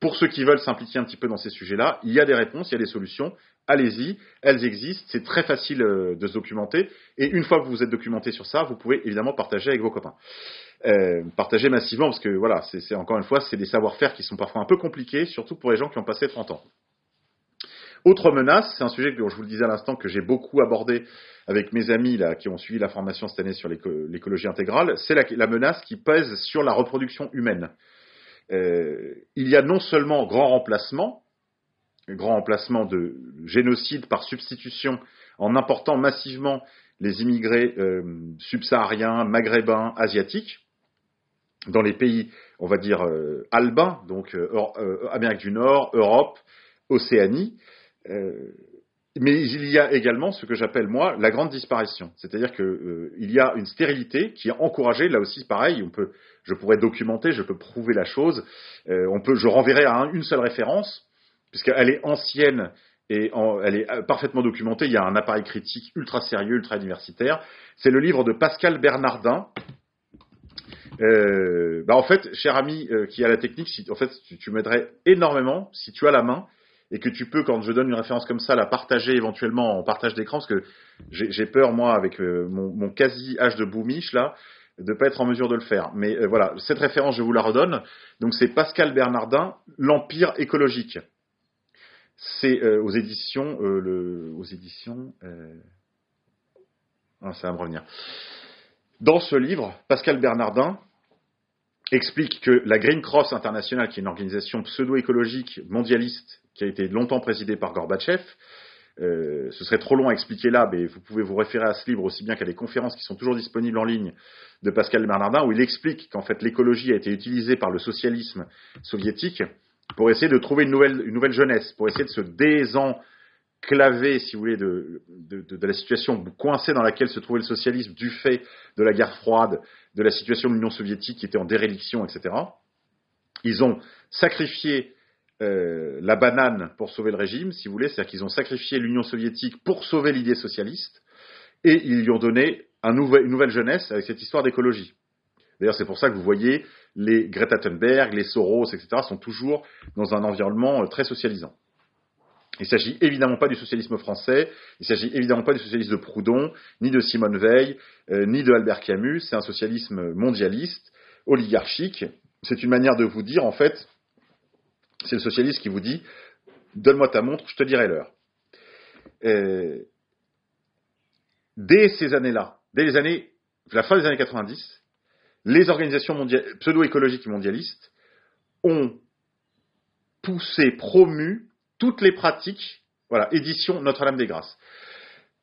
S1: pour ceux qui veulent s'impliquer un petit peu dans ces sujets-là, il y a des réponses, il y a des solutions allez-y, elles existent, c'est très facile euh, de se documenter, et une fois que vous êtes documenté sur ça, vous pouvez évidemment partager avec vos copains. Euh, partager massivement, parce que voilà, c'est encore une fois, c'est des savoir-faire qui sont parfois un peu compliqués, surtout pour les gens qui ont passé 30 ans. Autre menace, c'est un sujet que je vous le disais à l'instant que j'ai beaucoup abordé avec mes amis là, qui ont suivi la formation cette année sur l'écologie intégrale, c'est la, menace qui pèse sur la reproduction humaine. Euh, il y a non seulement grand remplacement, grand emplacement de génocide par substitution en important massivement les immigrés euh, subsahariens, maghrébins, asiatiques, dans les pays, on va dire, euh, albins, donc euh, Amérique du Nord, Europe, Océanie. mais il y a également ce que j'appelle moi la grande disparition, c'est-à-dire qu'il y a une stérilité qui est encouragée. Là aussi, pareil, on peut, je pourrais documenter, je peux prouver la chose. on peut, je renverrai à une seule référence puisqu'elle est ancienne et elle est euh, parfaitement documentée. Il y a un appareil critique ultra sérieux, ultra diversitaire. C'est le livre de Pascal Bernardin. Euh, bah en fait, cher ami euh, qui a la technique, si, en fait, tu, m'aiderais énormément si tu as la main et que tu peux, quand je donne une référence comme ça, la partager éventuellement en partage d'écran, parce que j'ai peur, moi, avec mon, mon, quasi âge de boumiche, là, de pas être en mesure de le faire. Mais voilà, cette référence, je vous la redonne. Donc, c'est Pascal Bernardin, L'Empire écologique c'est euh, aux éditions, euh, le, aux éditions, euh, ah, ça va me revenir. Dans ce livre, Pascal Bernardin explique que la Green Cross International, qui est une organisation pseudo-écologique mondialiste qui a été longtemps présidée par Gorbatchev, ce serait trop long à expliquer là, mais vous pouvez vous référer à ce livre aussi bien qu'à des conférences qui sont toujours disponibles en ligne de Pascal Bernardin, où il explique qu'en fait l'écologie a été utilisée par le socialisme soviétique pour essayer de trouver une nouvelle, une nouvelle jeunesse, pour essayer de se désenclaver, si vous voulez, de, la situation coincée dans laquelle se trouvait le socialisme du fait de la guerre froide, de la situation de l'Union soviétique qui était en déréliction, etc. Ils ont sacrifié euh, la banane pour sauver le régime, si vous voulez, c'est-à-dire qu'ils ont sacrifié l'Union soviétique pour sauver l'idée socialiste, et ils lui ont donné une nouvelle jeunesse avec cette histoire d'écologie. D'ailleurs, c'est pour ça que vous voyez les Greta Thunberg, les Soros, etc., sont toujours dans un environnement euh, très socialisant. Il ne s'agit évidemment pas du socialisme français, il ne s'agit évidemment pas du socialisme de Proudhon, ni de Simone Veil, euh, ni de Albert Camus, c'est un socialisme mondialiste, oligarchique. C'est une manière de vous dire, en fait, c'est le socialiste qui vous dit, donne-moi ta montre, je te dirai l'heure. Euh, dès ces années-là, dès les années, la fin des années 90, les organisations pseudo-écologiques et mondialistes ont poussé, promu toutes les pratiques, voilà, édition Notre-Dame des Grâces,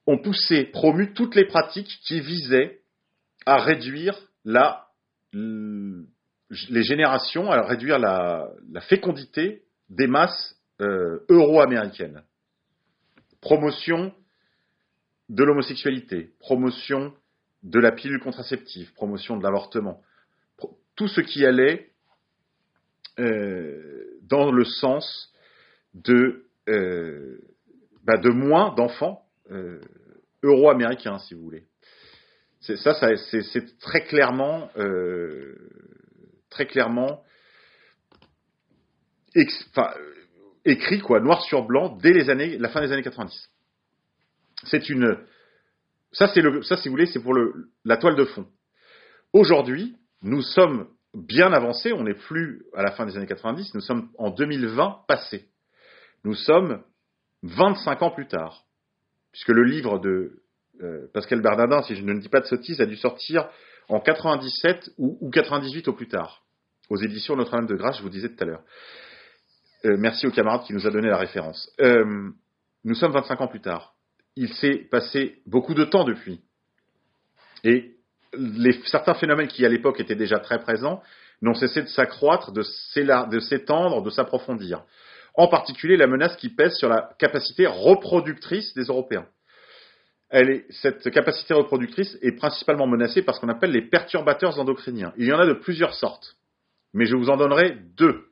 S1: ont poussé, promu toutes les pratiques qui visaient à réduire les générations, à réduire la, fécondité des masses euh, euro-américaines. Promotion de l'homosexualité, promotion de la pilule contraceptive, promotion de l'avortement, tout ce qui allait euh, dans le sens de, euh, bah, de moins d'enfants euh, euro-américains, si vous voulez. Ça, ça c'est très clairement, clairement écrit quoi, noir sur blanc dès les années, la fin des années 90. C'est une, ça c'est le, ça si vous voulez, c'est pour la toile de fond. Aujourd'hui, nous sommes bien avancés, on n'est plus à la fin des années 90, nous sommes en 2020 passé. Nous sommes 25 ans plus tard, puisque le livre de euh, Pascal Bernardin, si je ne dis pas de sottises, a dû sortir en 97 ou, 98 au plus tard, aux éditions Notre-Dame de Grâce, je vous disais tout à l'heure. Euh, merci au camarade qui nous a donné la référence. Euh, nous sommes 25 ans plus tard. Il s'est passé beaucoup de temps depuis. Et certains phénomènes qui à l'époque étaient déjà très présents n'ont cessé de s'accroître, de s'étendre, de s'approfondir. En particulier la menace qui pèse sur la capacité reproductrice des Européens. cette capacité reproductrice est principalement menacée par ce qu'on appelle les perturbateurs endocriniens. Il y en a de plusieurs sortes, mais je vous en donnerai deux.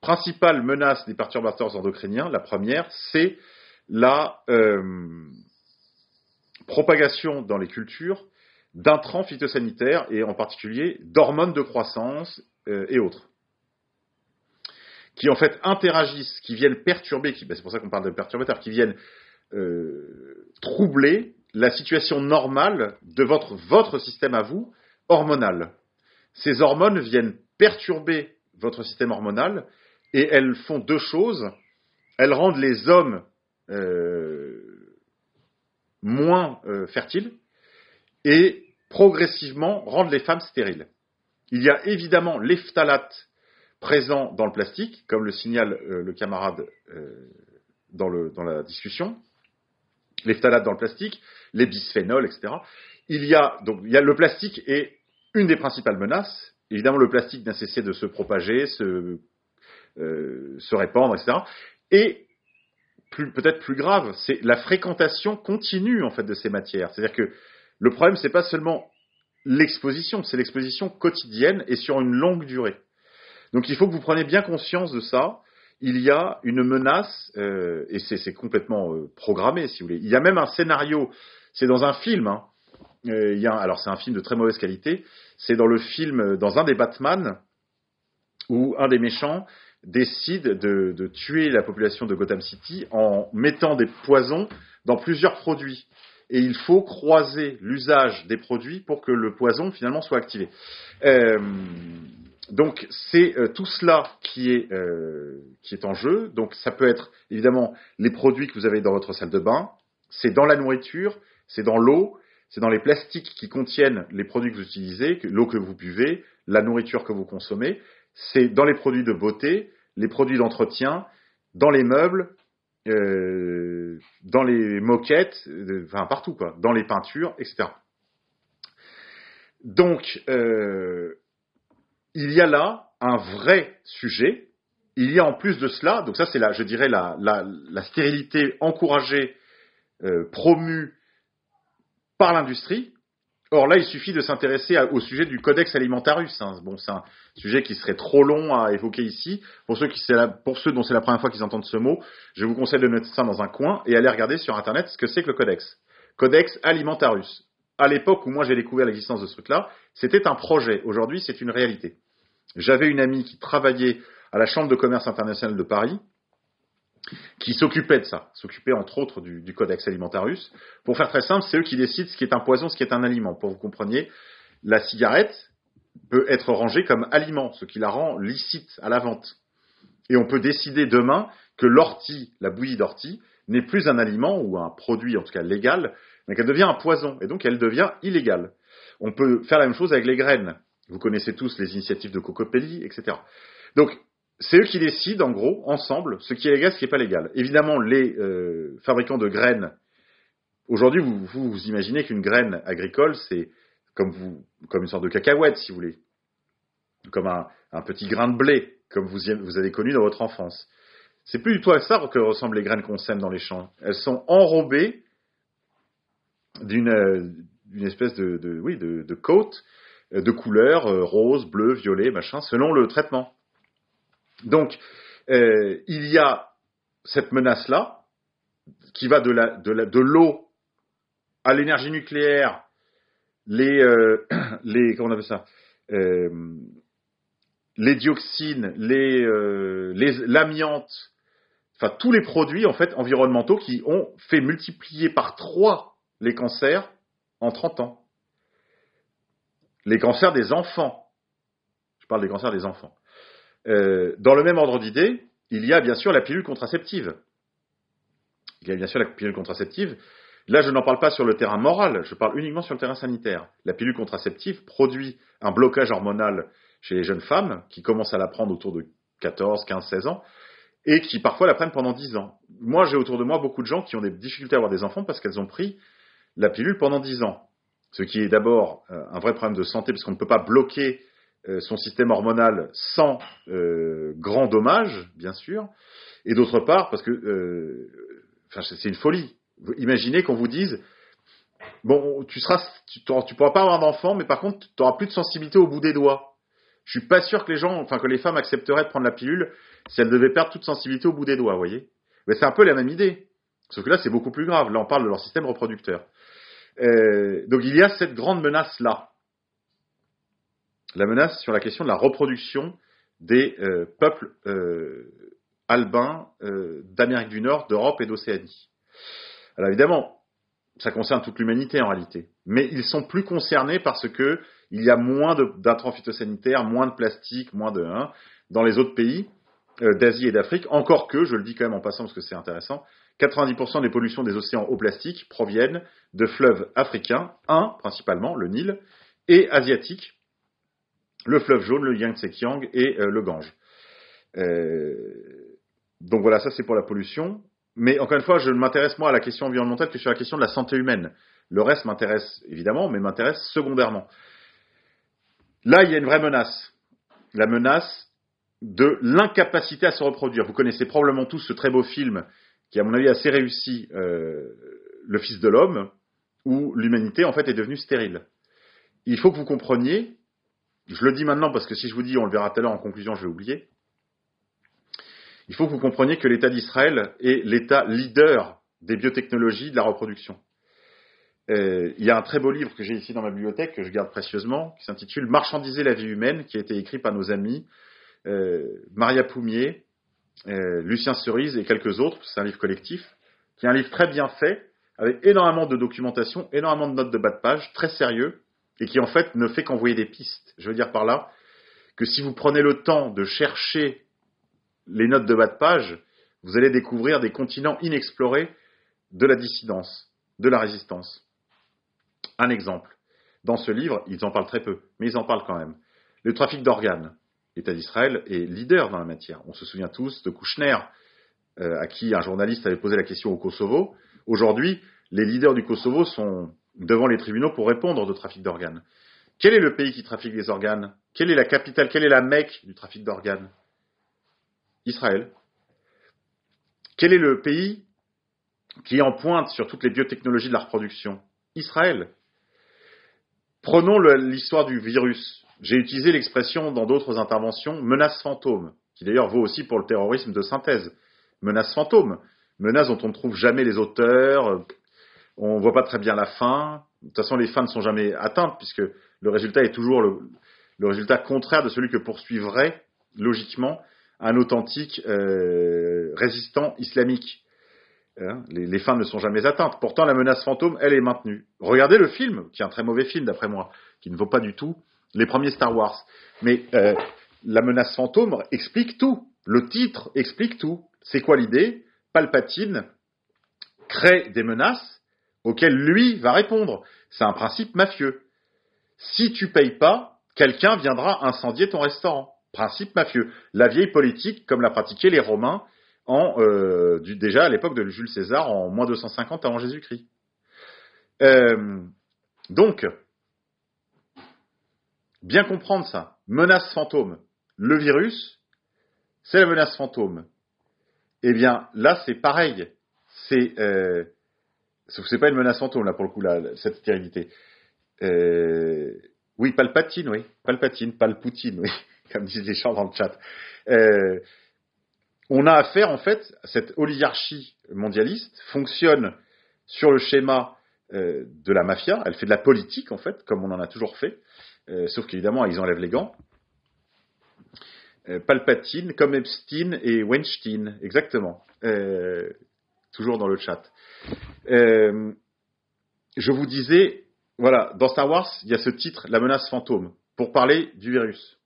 S1: Principale menace des perturbateurs endocriniens, la première, c'est la euh, propagation dans les cultures d'intrants phytosanitaires et en particulier d'hormones de croissance euh, et autres qui en fait interagissent, qui viennent perturber, ben, c'est pour ça qu'on parle de perturbateurs, qui viennent euh, troubler la situation normale de votre, système à vous, hormonal. Ces hormones viennent perturber votre système hormonal et elles font deux choses. Elles rendent les hommes euh, moins fertiles et progressivement rendre les femmes stériles. Il y a évidemment les phtalates présents dans le plastique, comme le signale euh, le camarade euh, dans, la discussion, les phtalates dans le plastique, les bisphénols, etc. Il y a donc il y a le plastique est une des principales menaces. Évidemment, le plastique n'a cessé de se propager, se, euh, se répandre, etc. Et peut-être plus grave, c'est la fréquentation continue en fait de ces matières. C'est-à-dire que le problème, c'est pas seulement l'exposition, c'est l'exposition quotidienne et sur une longue durée. Donc il faut que vous preniez bien conscience de ça. Il y a une menace, euh, et c'est complètement euh, programmé, si vous voulez. Il y a même un scénario, c'est dans un film, hein. euh, il y a, alors c'est un film de très mauvaise qualité, c'est dans le film, dans un des Batman, où un des méchants décide de, tuer la population de Gotham City en mettant des poisons dans plusieurs produits et il faut croiser l'usage des produits pour que le poison finalement soit activé. Donc c'est euh, tout cela qui est, euh, qui est en jeu. Donc ça peut être évidemment les produits que vous avez dans votre salle de bain, c'est dans la nourriture, c'est dans l'eau, c'est dans les plastiques qui contiennent les produits que vous utilisez, l'eau que vous buvez, la nourriture que vous consommez, c'est dans les produits de beauté, les produits d'entretien, dans les meubles, euh, dans les moquettes, enfin partout quoi, dans les peintures, etc. Donc euh, il y a là un vrai sujet. Il y a en plus de cela, donc ça c'est là, je dirais la, la, stérilité encouragée, euh, promue par l'industrie, Or là, il suffit de s'intéresser au sujet du Codex Alimentarius. Hein. Bon, c'est un sujet qui serait trop long à évoquer ici. Pour ceux, qui, pour ceux dont c'est la première fois qu'ils entendent ce mot, je vous conseille de mettre ça dans un coin et aller regarder sur Internet ce que c'est que le Codex. Codex Alimentarius. À l'époque où moi j'ai découvert l'existence de ce truc-là, c'était un projet. Aujourd'hui, c'est une réalité. J'avais une amie qui travaillait à la Chambre de commerce internationale de Paris qui s'occupait de ça, s'occupait entre autres du, Codex Alimentarius. Pour faire très simple, c'est eux qui décident ce qui est un poison, ce qui est un aliment. Pour vous compreniez, la cigarette peut être rangée comme aliment, ce qui la rend licite à la vente. Et on peut décider demain que l'ortie, la bouillie d'ortie, n'est plus un aliment ou un produit, en tout cas légal, mais qu'elle devient un poison, et donc elle devient illégale. On peut faire la même chose avec les graines. Vous connaissez tous les initiatives de Cocopelli, etc. Donc, c'est eux qui décident, en gros, ensemble, ce qui est légal, ce qui n'est pas légal. Évidemment, les euh, fabricants de graines, aujourd'hui, vous, vous, imaginez qu'une graine agricole, c'est comme, comme une sorte de cacahuète, si vous voulez, comme un, petit grain de blé, comme vous, avez connu dans votre enfance. C'est plus du tout à ça que ressemblent les graines qu'on sème dans les champs. Elles sont enrobées d'une euh, espèce de, de, de, côte de couleurs euh, rose, bleu, violet, machin, selon le traitement. Donc, il y a cette menace-là qui va de l'eau de, de à l'énergie nucléaire, les, les comment on appelle ça, les dioxines, les l'amiante, enfin tous les produits en fait environnementaux qui ont fait multiplier par trois les cancers en 30 ans. Les cancers des enfants. Je parle des cancers des enfants. Euh, dans le même ordre d'idée, il y a bien sûr la pilule contraceptive. Il y a bien sûr la pilule contraceptive. Là, je n'en parle pas sur le terrain moral, je parle uniquement sur le terrain sanitaire. La pilule contraceptive produit un blocage hormonal chez les jeunes femmes qui commencent à la prendre autour de 14, 15, 16 ans et qui parfois la prennent pendant 10 ans. Moi, j'ai autour de moi beaucoup de gens qui ont des difficultés à avoir des enfants parce qu'elles ont pris la pilule pendant 10 ans. Ce qui est d'abord euh, un vrai problème de santé parce qu'on ne peut pas bloquer euh, son système hormonal sans euh, grand dommage, bien sûr, et d'autre part parce que c'est une folie. Imaginez qu'on vous dise bon, tu seras, tu, tu pourras pas avoir d'enfant, mais par contre, tu n'auras plus de sensibilité au bout des doigts. Je suis pas sûr que les gens, enfin que les femmes accepteraient de prendre la pilule si elles devaient perdre toute sensibilité au bout des doigts, vous voyez? Mais c'est un peu la même idée. Sauf que là, c'est beaucoup plus grave. Là, on parle de leur système reproducteur. Euh, donc, il y a cette grande menace-là. La menace sur la question de la reproduction des euh, peuples euh, albins d'Amérique du Nord, d'Europe et d'Océanie. Alors, évidemment, ça concerne toute l'humanité en réalité. Mais ils sont plus concernés parce que il y a moins d'intrants phytosanitaires, moins de plastique, moins de hein, dans les autres pays euh, d'Asie et d'Afrique. Encore que, je le dis quand même en passant parce que c'est intéressant, 90% des pollutions des océans au plastique proviennent de fleuves africains, un principalement, le Nil, et asiatiques, le fleuve jaune, le Yangtze-Kiang et euh, le Gange. Euh, donc voilà, ça c'est pour la pollution. Mais encore une fois, je ne m'intéresse moi à la question environnementale que sur la question de la santé humaine. Le reste m'intéresse évidemment, mais m'intéresse secondairement. Là, il y a une vraie menace. La menace de l'incapacité à se reproduire. Vous connaissez probablement tous ce très beau film qui, à mon avis, assez réussi, euh, Le Fils de l'homme, où l'humanité, en fait, est devenue stérile. Il faut que vous compreniez, je le dis maintenant parce que si je vous dis, on le verra tout à l'heure en conclusion, je vais oublier, il faut que vous compreniez que l'État d'Israël est l'État leader des biotechnologies de la reproduction. Euh, il y a un très beau livre que j'ai ici dans ma bibliothèque, que je garde précieusement, qui s'intitule Marchandiser la vie humaine, qui a été écrit par nos amis euh, Maria Poumier, Lucien Cerise et quelques autres. C'est un livre collectif, qui est un livre très bien fait, avec énormément de documentation, énormément de notes de bas de page, très sérieux, et qui en fait ne fait qu'envoyer des pistes. Je veux dire par là que si vous prenez le temps de chercher les notes de bas de page, vous allez découvrir des continents inexplorés de la dissidence, de la résistance. Un exemple. Dans ce livre, ils en parlent très peu, mais ils en parlent quand même. Le trafic d'organes. L'État d'Israël est leader dans la matière. On se souvient tous de Kouchner, euh, à qui un journaliste avait posé la question au Kosovo. Aujourd'hui, les leaders du Kosovo sont devant les tribunaux pour répondre de trafic d'organes. Quel est le pays qui trafique les organes? Quelle est la capitale? Quelle est la Mecque du trafic d'organes? Israël. Quel est le pays qui est en pointe sur toutes les biotechnologies de la reproduction? Israël. Prenons l'histoire du virus. J'ai utilisé l'expression dans d'autres interventions menace fantôme, qui d'ailleurs vaut aussi pour le terrorisme de synthèse. Menace fantôme, menace dont on ne trouve jamais les auteurs, on ne voit pas très bien la fin. De toute façon, les fins ne sont jamais atteintes, puisque le résultat est toujours le, résultat contraire de celui que poursuivrait, logiquement, un authentique euh, résistant islamique. Hein, les, fins ne sont jamais atteintes. Pourtant, la menace fantôme, elle est maintenue. Regardez le film, qui est un très mauvais film d'après moi, qui ne vaut pas du tout les premiers Star Wars. Mais euh, la menace fantôme explique tout. Le titre explique tout. C'est quoi l'idée? Palpatine crée des menaces auxquelles lui va répondre. C'est un principe mafieux. Si tu payes pas, quelqu'un viendra incendier ton restaurant. Principe mafieux. La vieille politique, comme l'a pratiqué les Romains en, euh, du, déjà à l'époque de Jules César, en moins 250 avant Jésus-Christ. Euh, donc, bien comprendre ça. Menace fantôme. Le virus, c'est la menace fantôme. Eh bien, là, c'est pareil. C'est, euh, c'est pas une menace fantôme là pour le coup, cette stérilité. Euh, oui, Palpatine, oui, Palpatine, Palpoutine, oui, comme disent les gens dans le chat. Euh, on a affaire en fait, cette oligarchie mondialiste fonctionne sur le schéma euh, de la mafia. Elle fait de la politique en fait, comme on en a toujours fait. Euh, sauf qu'évidemment, ils enlèvent les gants. Euh, Palpatine, comme Epstein et Weinstein, exactement. Euh, toujours dans le chat. je vous disais, voilà, dans Star Wars, il y a ce titre, La menace fantôme, pour parler du virus.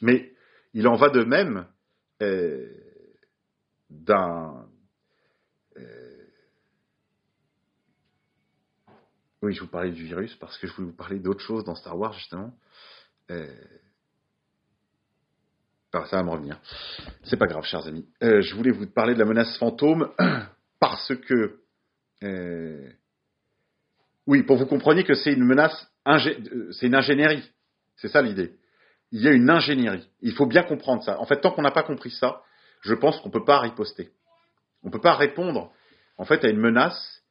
S1: Mais il en va de même d'un. Oui, je vous parlais du virus parce que je voulais vous parler d'autre chose dans Star Wars, justement. Euh, ça va me revenir. C'est pas grave, chers amis. Euh, je voulais vous parler de la menace fantôme parce que. Euh, oui, pour vous compreniez que c'est une menace, c'est une ingénierie. C'est ça l'idée. Il y a une ingénierie. Il faut bien comprendre ça. En fait, tant qu'on n'a pas compris ça, je pense qu'on ne peut pas riposter. On ne peut pas répondre, en fait, à une menace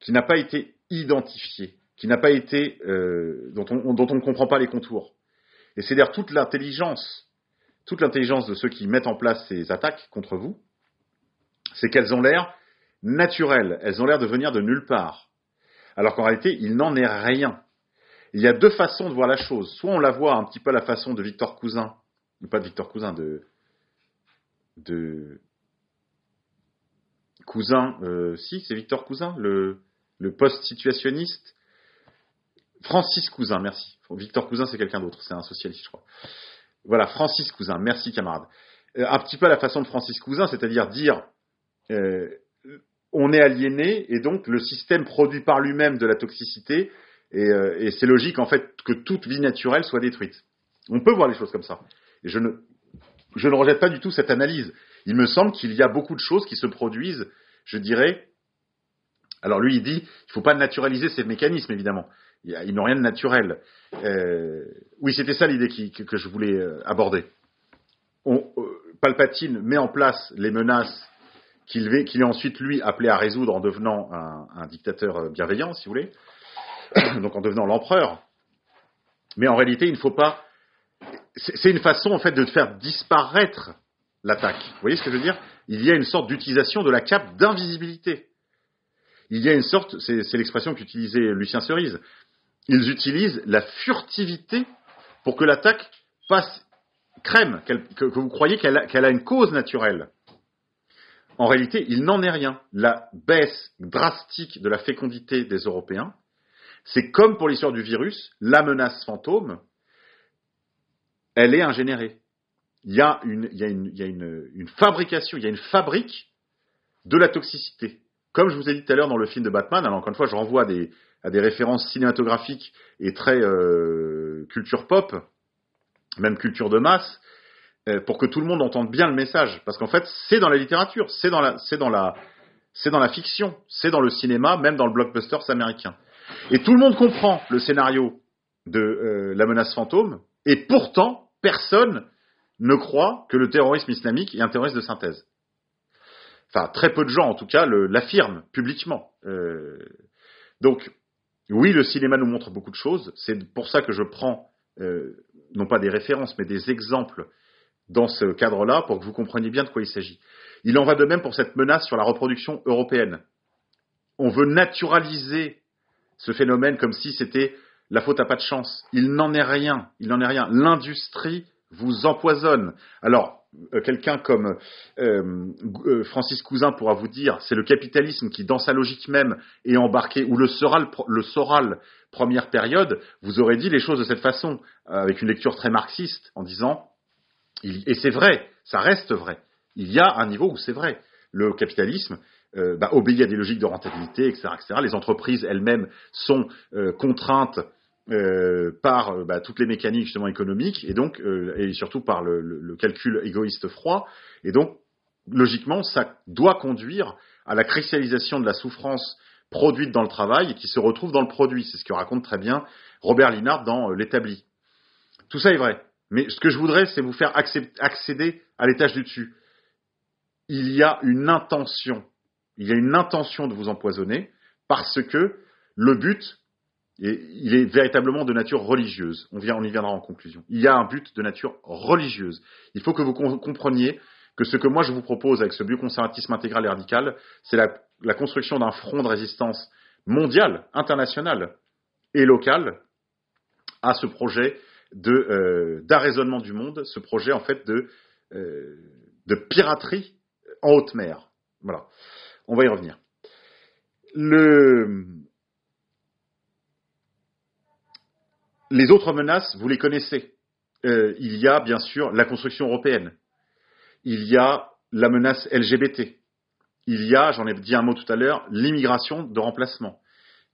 S1: qui n'a pas été identifiée, qui n'a pas été, euh, dont on, ne comprend pas les contours. Et c'est d'ailleurs toute l'intelligence toute l'intelligence de ceux qui mettent en place ces attaques contre vous, c'est qu'elles ont l'air naturelles, elles ont l'air de venir de nulle part. Alors qu'en réalité, il n'en est rien. Il y a deux façons de voir la chose. Soit on la voit un petit peu à la façon de Victor Cousin, ou pas de Victor Cousin, de, de Cousin, euh, si, c'est Victor Cousin, le, le post-situationniste. Francis Cousin, merci. Victor Cousin, c'est quelqu'un d'autre, c'est un socialiste, je crois. Voilà, Francis Cousin, merci camarade. Euh, un petit peu à la façon de Francis Cousin, c'est-à-dire dire euh, on est aliéné et donc le système produit par lui-même de la toxicité euh, et, c'est logique en fait que toute vie naturelle soit détruite. On peut voir les choses comme ça. Et je ne, je ne rejette pas du tout cette analyse. Il me semble qu'il y a beaucoup de choses qui se produisent, je dirais. Alors lui, il dit, il ne faut pas naturaliser ces mécanismes, évidemment. Ils n'ont rien de naturel. Euh, oui, c'était ça l'idée que, je voulais euh, aborder. Euh, Palpatine met en place les menaces qu'il est ensuite, lui, appelé à résoudre en devenant un, dictateur bienveillant, si vous voulez, donc en devenant l'empereur. Mais en réalité, il ne faut pas... C'est une façon, en fait, de faire disparaître l'attaque. Vous voyez ce que je veux dire? Il y a une sorte d'utilisation de la cape d'invisibilité. Il y a une sorte, c'est l'expression qu'utilisait Lucien Cerise, ils utilisent la furtivité pour que l'attaque passe crème, que, vous croyez qu'elle a, une cause naturelle. En réalité, il n'en est rien. La baisse drastique de la fécondité des Européens, c'est comme pour l'histoire du virus, la menace fantôme, elle est ingénérée. Il y a, une, une fabrication, il y a une fabrique de la toxicité. Comme je vous ai dit tout à l'heure dans le film de Batman, alors encore une fois, je renvoie à des références cinématographiques et très euh, culture pop, même culture de masse, euh, pour que tout le monde entende bien le message. Parce qu'en fait, c'est dans la littérature, c'est dans la, c'est dans la, c'est dans la fiction, c'est dans le cinéma, même dans le blockbuster américain. Et tout le monde comprend le scénario de euh, la menace fantôme, et pourtant, personne ne croit que le terrorisme islamique est un terrorisme de synthèse. Enfin, très peu de gens, en tout cas, l'affirment publiquement. donc, oui, le cinéma nous montre beaucoup de choses. C'est pour ça que je prends, euh, non pas des références, mais des exemples dans ce cadre-là pour que vous compreniez bien de quoi il s'agit. Il en va de même pour cette menace sur la reproduction européenne. On veut naturaliser ce phénomène comme si c'était la faute à pas de chance. Il n'en est rien. Il n'en est rien. L'industrie vous empoisonne. Alors, euh, quelqu'un comme euh, euh, Francis Cousin pourra vous dire, c'est le capitalisme qui, dans sa logique même, est embarqué, ou le le Soral première période, vous aurez dit les choses de cette façon, avec une lecture très marxiste, en disant, et c'est vrai, Ça reste vrai. Il y a un niveau où c'est vrai. Le capitalisme euh, bah, obéit à des logiques de rentabilité, etc. etc. Les entreprises elles-mêmes sont euh, contraintes euh, par bah, toutes les mécaniques justement économiques et donc et surtout par le, le, calcul égoïste froid. Et donc logiquement, ça doit conduire à la cristallisation de la souffrance produite dans le travail et qui se retrouve dans le produit. C'est ce que raconte très bien Robert Linard dans L'établi. Tout ça est vrai. Mais ce que je voudrais, c'est vous faire accéder à l'étage du dessus. Il y a une intention il y a une intention de vous empoisonner parce que le but, il est véritablement de nature religieuse. On, y viendra en conclusion. Il y a un but de nature religieuse. Il faut que vous compreniez que ce que moi je vous propose avec ce bioconservatisme intégral et radical, c'est la, construction d'un front de résistance mondial, international et local à ce projet de euh, d'arraisonnement du monde, ce projet en fait de, euh, de piraterie en haute mer. Voilà. On va y revenir. Les autres menaces, vous les connaissez. Euh, il y a bien sûr la construction européenne. Il y a la menace LGBT. Il y a, j'en ai dit un mot tout à l'heure, l'immigration de remplacement.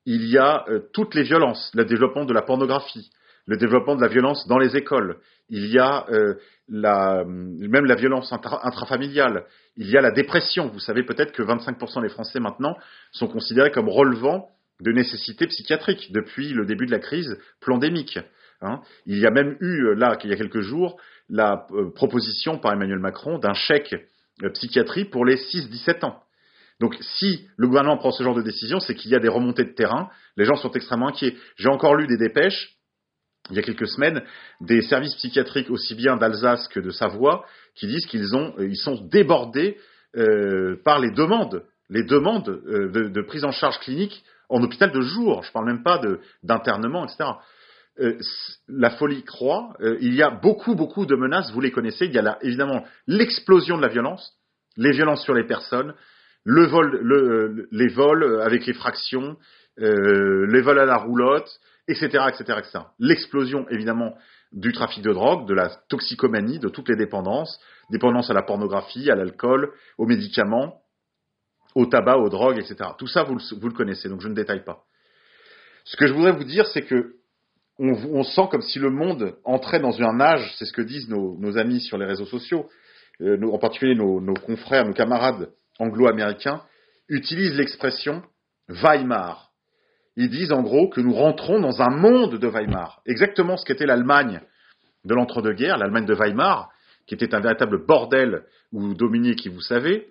S1: Il y a euh, toutes les violences, le développement de la pornographie, le développement de la violence dans les écoles. Il y a euh, même la violence intrafamiliale, il y a la dépression. Vous savez peut-être que 25% des Français maintenant sont considérés comme relevant de nécessités psychiatriques depuis le début de la crise pandémique. Hein. Il y a même eu, euh, là, il y a quelques jours, la euh, proposition par Emmanuel Macron d'un chèque euh, psychiatrie pour les 6-17 ans. Donc si le gouvernement prend ce genre de décision, c'est qu'il y a des remontées de terrain, les gens sont extrêmement inquiets. J'ai encore lu des dépêches il y a quelques semaines, des services psychiatriques aussi bien d'Alsace que de Savoie qui disent qu'ils ils sont débordés par les demandes, les demandes de, prise en charge clinique en hôpital de jour. Je ne parle même pas d'internement, etc. la folie croît. il y a beaucoup, beaucoup de menaces. Vous les connaissez. Il y a évidemment l'explosion de la violence, les violences sur les personnes, le vol, le, les vols avec effraction, les vols à la roulotte, etc., etc., etc. L'explosion, évidemment, du trafic de drogue, de la toxicomanie, de toutes les dépendances, dépendance à la pornographie, à l'alcool, aux médicaments, au tabac, aux drogues, etc. Tout ça, vous le, connaissez, donc je ne détaille pas. Ce que je voudrais vous dire, c'est que on, sent comme si le monde entrait dans un âge, c'est ce que disent nos, amis sur les réseaux sociaux, euh, en particulier nos, nos confrères, nos camarades anglo-américains, utilisent l'expression Weimar ils disent en gros que nous rentrons dans un monde de Weimar. Exactement ce qu'était l'Allemagne de l'entre-deux-guerres, l'Allemagne de Weimar, qui était un véritable bordel où Dominique, vous savez,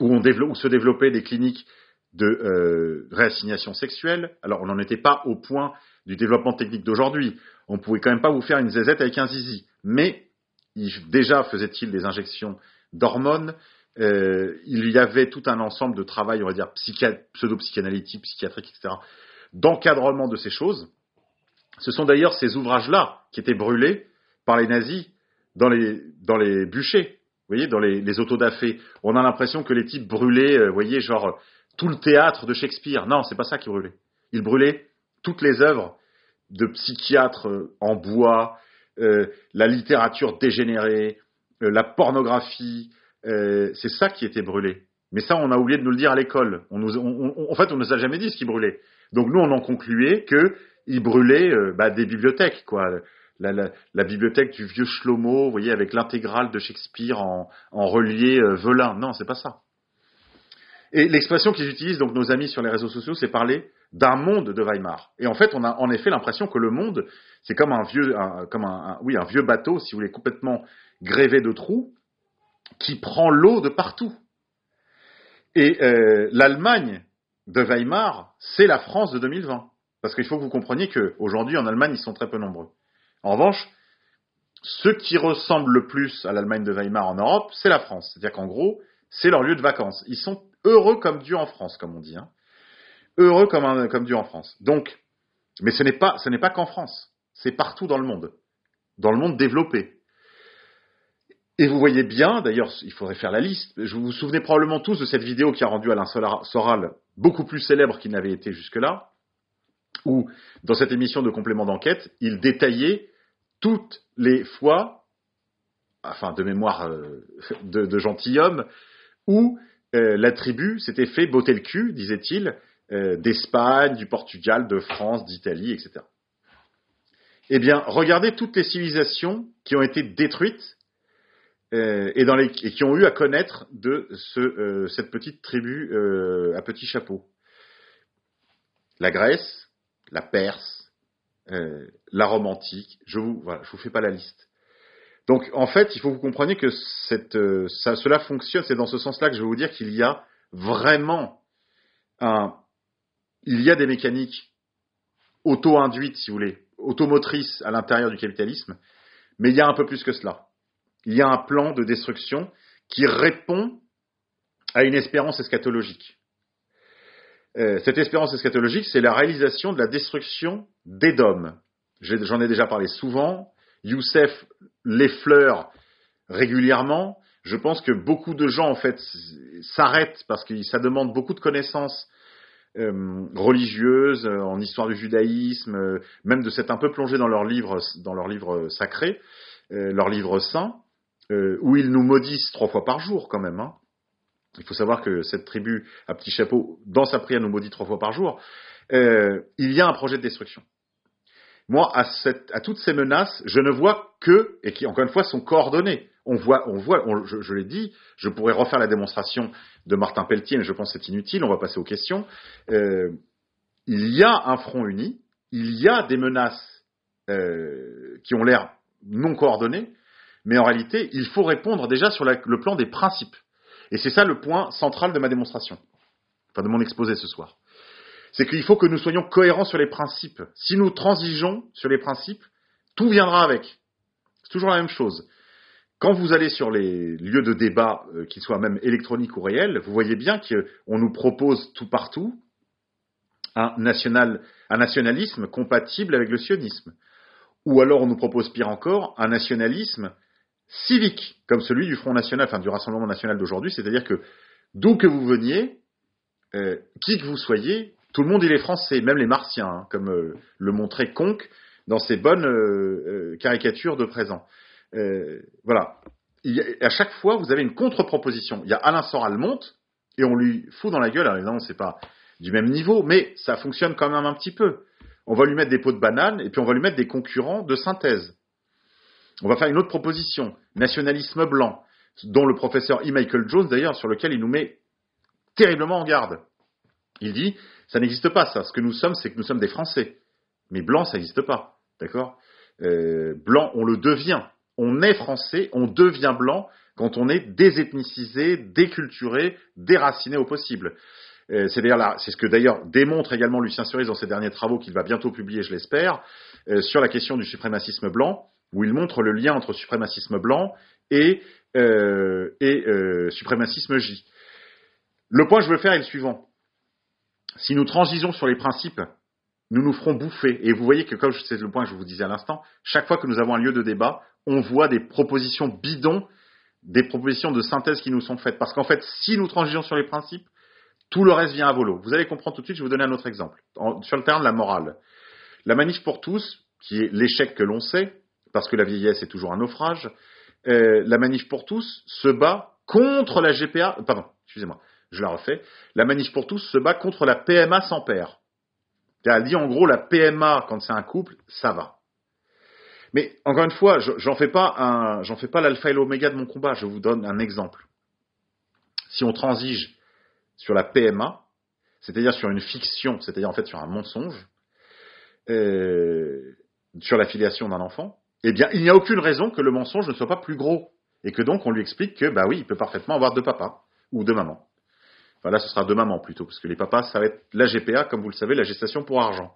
S1: où, on se développaient des cliniques de euh, réassignation sexuelle. Alors on n'en était pas au point du développement technique d'aujourd'hui. On pouvait quand même pas vous faire une zézette avec un zizi. Mais déjà faisait-il des injections d'hormones, euh, il y avait tout un ensemble de travail, on va dire, pseudo-psychanalytique, psychiatrique, etc., d'encadrement de ces choses. Ce sont d'ailleurs ces ouvrages-là qui étaient brûlés par les nazis dans les, dans les bûchers, vous voyez, dans les, les autodafés. On a l'impression que les types brûlaient, euh, vous voyez, genre tout le théâtre de Shakespeare. Non, c'est pas ça qu'ils brûlaient. Ils brûlaient toutes les œuvres de psychiatres euh, en bois, la littérature dégénérée, la pornographie, euh, c'est ça qui était brûlé. Mais ça, on a oublié de nous le dire à l'école. en fait, on ne nous a jamais dit ce qui brûlait. Donc nous, on en concluait qu'il brûlait euh, bah, des bibliothèques, quoi. La, bibliothèque du vieux Shlomo, vous voyez, avec l'intégrale de Shakespeare en, relié euh, velin. Non, c'est pas ça. Et l'expression qu'ils utilisent, donc nos amis sur les réseaux sociaux, c'est parler d'un monde de Weimar. Et en fait, on a en effet l'impression que le monde, c'est comme un vieux, vieux bateau, si vous voulez, complètement grévé de trous, qui prend l'eau de partout. Et euh, l'Allemagne de Weimar, c'est la France de 2020. Parce qu'il faut que vous compreniez qu'aujourd'hui, en Allemagne, ils sont très peu nombreux. En revanche, ceux qui ressemblent le plus à l'Allemagne de Weimar en Europe, c'est la France. C'est-à-dire qu'en gros, c'est leur lieu de vacances. Ils sont heureux comme Dieu en France, comme on dit. Hein. Heureux comme, Dieu en France. Donc, mais ce n'est pas, ce qu'en France. C'est partout dans le monde. Dans le monde développé. Et vous voyez bien, d'ailleurs, il faudrait faire la liste. Vous vous souvenez probablement tous de cette vidéo qui a rendu Alain Soral beaucoup plus célèbre qu'il n'avait été jusque-là, où, dans cette émission de complément d'enquête, il détaillait toutes les fois, enfin de mémoire de, de gentilhomme, où la tribu s'était fait botter le cul, disait-il, d'Espagne, du Portugal, de France, d'Italie, etc. Eh bien, regardez toutes les civilisations qui ont été détruites euh, et, qui ont eu à connaître de ce, euh, cette petite tribu euh, à petit chapeau. La Grèce, la Perse, la Rome antique, je vous, voilà, je vous fais pas la liste. Donc, en fait, il faut que vous compreniez que ça, cela fonctionne. C'est dans ce sens-là que je vais vous dire qu'il y a vraiment un, il y a des mécaniques auto-induites, si vous voulez, automotrice à l'intérieur du capitalisme, mais il y a un peu plus que cela. Il y a un plan de destruction qui répond à une espérance eschatologique. Euh, cette espérance eschatologique, c'est la réalisation de la destruction d'Édom. J'en ai déjà parlé souvent. Youssef l'effleure régulièrement. Je pense que beaucoup de gens, en fait, s'arrêtent parce que ça demande beaucoup de connaissances euh, religieuses, euh, en histoire du judaïsme, même de s'être un peu plongé dans leurs livres, dans leurs livres sacrés, leurs livres saints, où ils nous maudissent trois fois par jour quand même. Hein. Il faut savoir que cette tribu à petit chapeau, dans sa prière, nous maudit trois fois par jour. il y a un projet de destruction. Moi, à toutes ces menaces, je ne vois que, et qui encore une fois sont coordonnées, on voit, on voit, je, l'ai dit, je pourrais refaire la démonstration de Martin Pelletier, mais je pense que c'est inutile, on va passer aux questions. Euh, il y a un front uni, il y a des menaces euh, qui ont l'air non coordonnées, mais en réalité, il faut répondre déjà sur le plan des principes. Et c'est ça le point central de ma démonstration, enfin de mon exposé ce soir. C'est qu'il faut que nous soyons cohérents sur les principes. Si nous transigeons sur les principes, tout viendra avec. C'est toujours la même chose. Quand vous allez sur les lieux de débat, euh, qu'ils soient même électroniques ou réels, vous voyez bien qu'on nous propose tout partout un, un nationalisme compatible avec le sionisme. Ou alors on nous propose pire encore, un nationalisme civique, comme celui du Front National, enfin du Rassemblement National d'aujourd'hui, c'est-à-dire que d'où que vous veniez, euh, qui que vous soyez, tout le monde il est français, même les martiens, hein, comme euh, le montrait Conque dans ses bonnes caricatures de présent. Euh, voilà. à chaque fois, vous avez une contre-proposition. Il y a Alain Soral monte et on lui fout dans la gueule. Alors évidemment, c'est pas du même niveau, mais ça fonctionne quand même un petit peu. On va lui mettre des pots de banane et puis on va lui mettre des concurrents de synthèse. On va faire une autre proposition, nationalisme blanc, dont le professeur E. Michael Jones, d'ailleurs, sur lequel il nous met terriblement en garde. Il dit, ça n'existe pas, ça. Ce que nous sommes, c'est que nous sommes des Français. Mais blanc, ça n'existe pas. D'accord? Euh, Blanc, on le devient on est français, on devient blanc quand on est désethnicisé, déculturé, déraciné au possible. Euh, c'est c'est ce que d'ailleurs démontre également Lucien Cerise dans ses derniers travaux qu'il va bientôt publier, je l'espère, euh, sur la question du suprémacisme blanc, où il montre le lien entre suprémacisme blanc et, euh, et suprémacisme J. Le point que je veux faire est le suivant. Si nous transigeons sur les principes, nous nous ferons bouffer. Et vous voyez que, comme c'est le point que je vous disais à l'instant, chaque fois que nous avons un lieu de débat, on voit des propositions bidons, des propositions de synthèse qui nous sont faites. Parce qu'en fait, si nous transigeons sur les principes, tout le reste vient à volo. Vous allez comprendre tout de suite, je vais vous donner un autre exemple. sur le terrain de la morale. La manif pour tous, qui est l'échec que l'on sait, parce que la vieillesse est toujours un naufrage, euh, la manif pour tous se bat contre la GPA, pardon, excusez-moi, je la refais, la manif pour tous se bat contre la PMA sans père. Elle dit en gros la PMA quand c'est un couple, ça va. Mais encore une fois, j'en fais pas fais pas l'alpha et l'oméga de mon combat. Je vous donne un exemple. Si on transige sur la PMA, c'est-à-dire sur une fiction, c'est-à-dire en fait sur un mensonge, euh, sur la filiation d'un enfant, eh bien, il n'y a aucune raison que le mensonge ne soit pas plus gros et que donc on lui explique que bah oui, il peut parfaitement avoir deux papas ou deux mamans. Enfin là, ce sera deux mamans plutôt, parce que les papas, ça va être la GPA, comme vous le savez, la gestation pour argent.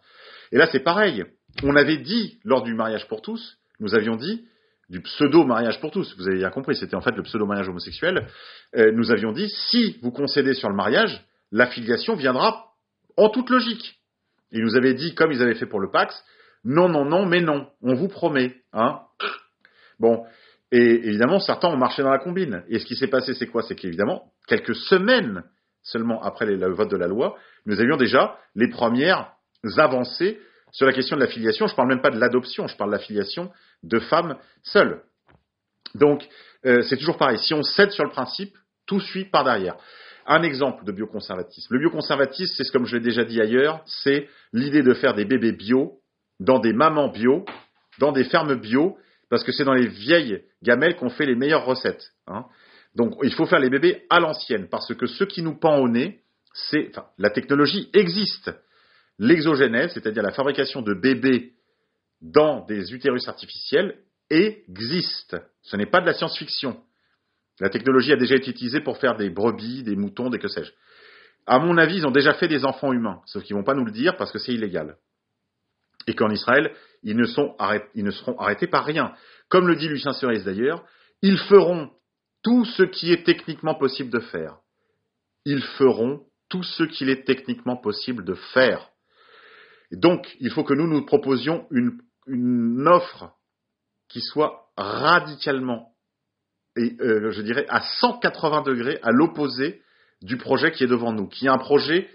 S1: Et là, c'est pareil. On avait dit, lors du mariage pour tous, nous avions dit, du pseudo-mariage pour tous, vous avez bien compris, c'était en fait le pseudo-mariage homosexuel, euh, nous avions dit, si vous concédez sur le mariage, la filiation viendra en toute logique. Ils nous avaient dit, comme ils avaient fait pour le Pax, non, non, non, mais non, on vous promet. Hein bon, et évidemment, certains ont marché dans la combine. Et ce qui s'est passé, c'est quoi? C'est qu'évidemment, quelques semaines seulement après le vote de la loi, nous avions déjà les premières avancées sur la question de la filiation. Je ne parle même pas de l'adoption, je parle de la filiation de femmes seules. Donc, euh, c'est toujours pareil. Si on cède sur le principe, tout suit par derrière. Un exemple de bioconservatisme. Le bioconservatisme, c'est comme je l'ai déjà dit ailleurs, c'est l'idée de faire des bébés bio dans des mamans bio, dans des fermes bio, parce que c'est dans les vieilles gamelles qu'on fait les meilleures recettes. Hein. Donc, il faut faire les bébés à l'ancienne, parce que ce qui nous pend au nez, c'est, la technologie existe. L'exogénèse, c'est-à-dire la fabrication de bébés dans des utérus artificiels, existe. Ce n'est pas de la science-fiction. La technologie a déjà été utilisée pour faire des brebis, des moutons, des que sais-je. À mon avis, ils ont déjà fait des enfants humains, sauf qu'ils vont pas nous le dire parce que c'est illégal. Et qu'en Israël, ils ne, seront arrêtés par rien. Comme le dit Lucien Cerise d'ailleurs, ils feront tout ce qui est techniquement possible de faire. Ils feront tout ce qu'il est techniquement possible de faire. donc, il faut que nous nous proposions une, une offre qui soit radicalement, et euh, je dirais à 180 degrés à l'opposé du projet qui est devant nous, qui est un projet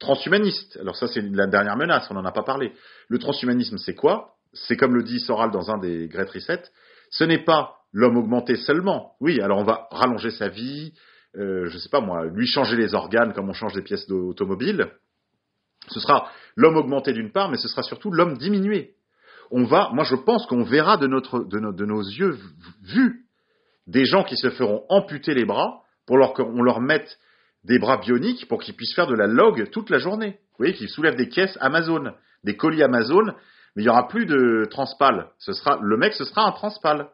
S1: transhumaniste. Alors ça, c'est la dernière menace, on n'en a pas parlé. Le transhumanisme, c'est quoi? C'est comme le dit Soral dans un des Great Reset, ce n'est pas l'homme augmenté seulement. Oui, alors on va rallonger sa vie, euh, je ne sais pas moi, lui changer les organes comme on change des pièces d'automobile. Ce sera l'homme augmenté d'une part, mais ce sera surtout l'homme diminué on va, moi je pense qu'on verra de, notre, de, nos yeux vus des gens qui se feront amputer les bras pour leur, qu'on leur mette des bras bioniques pour qu'ils puissent faire de la log toute la journée. Vous voyez, qu'ils soulèvent des caisses Amazon, des colis Amazon, mais il n'y aura plus de transpal. Ce sera, le mec, ce sera un transpal,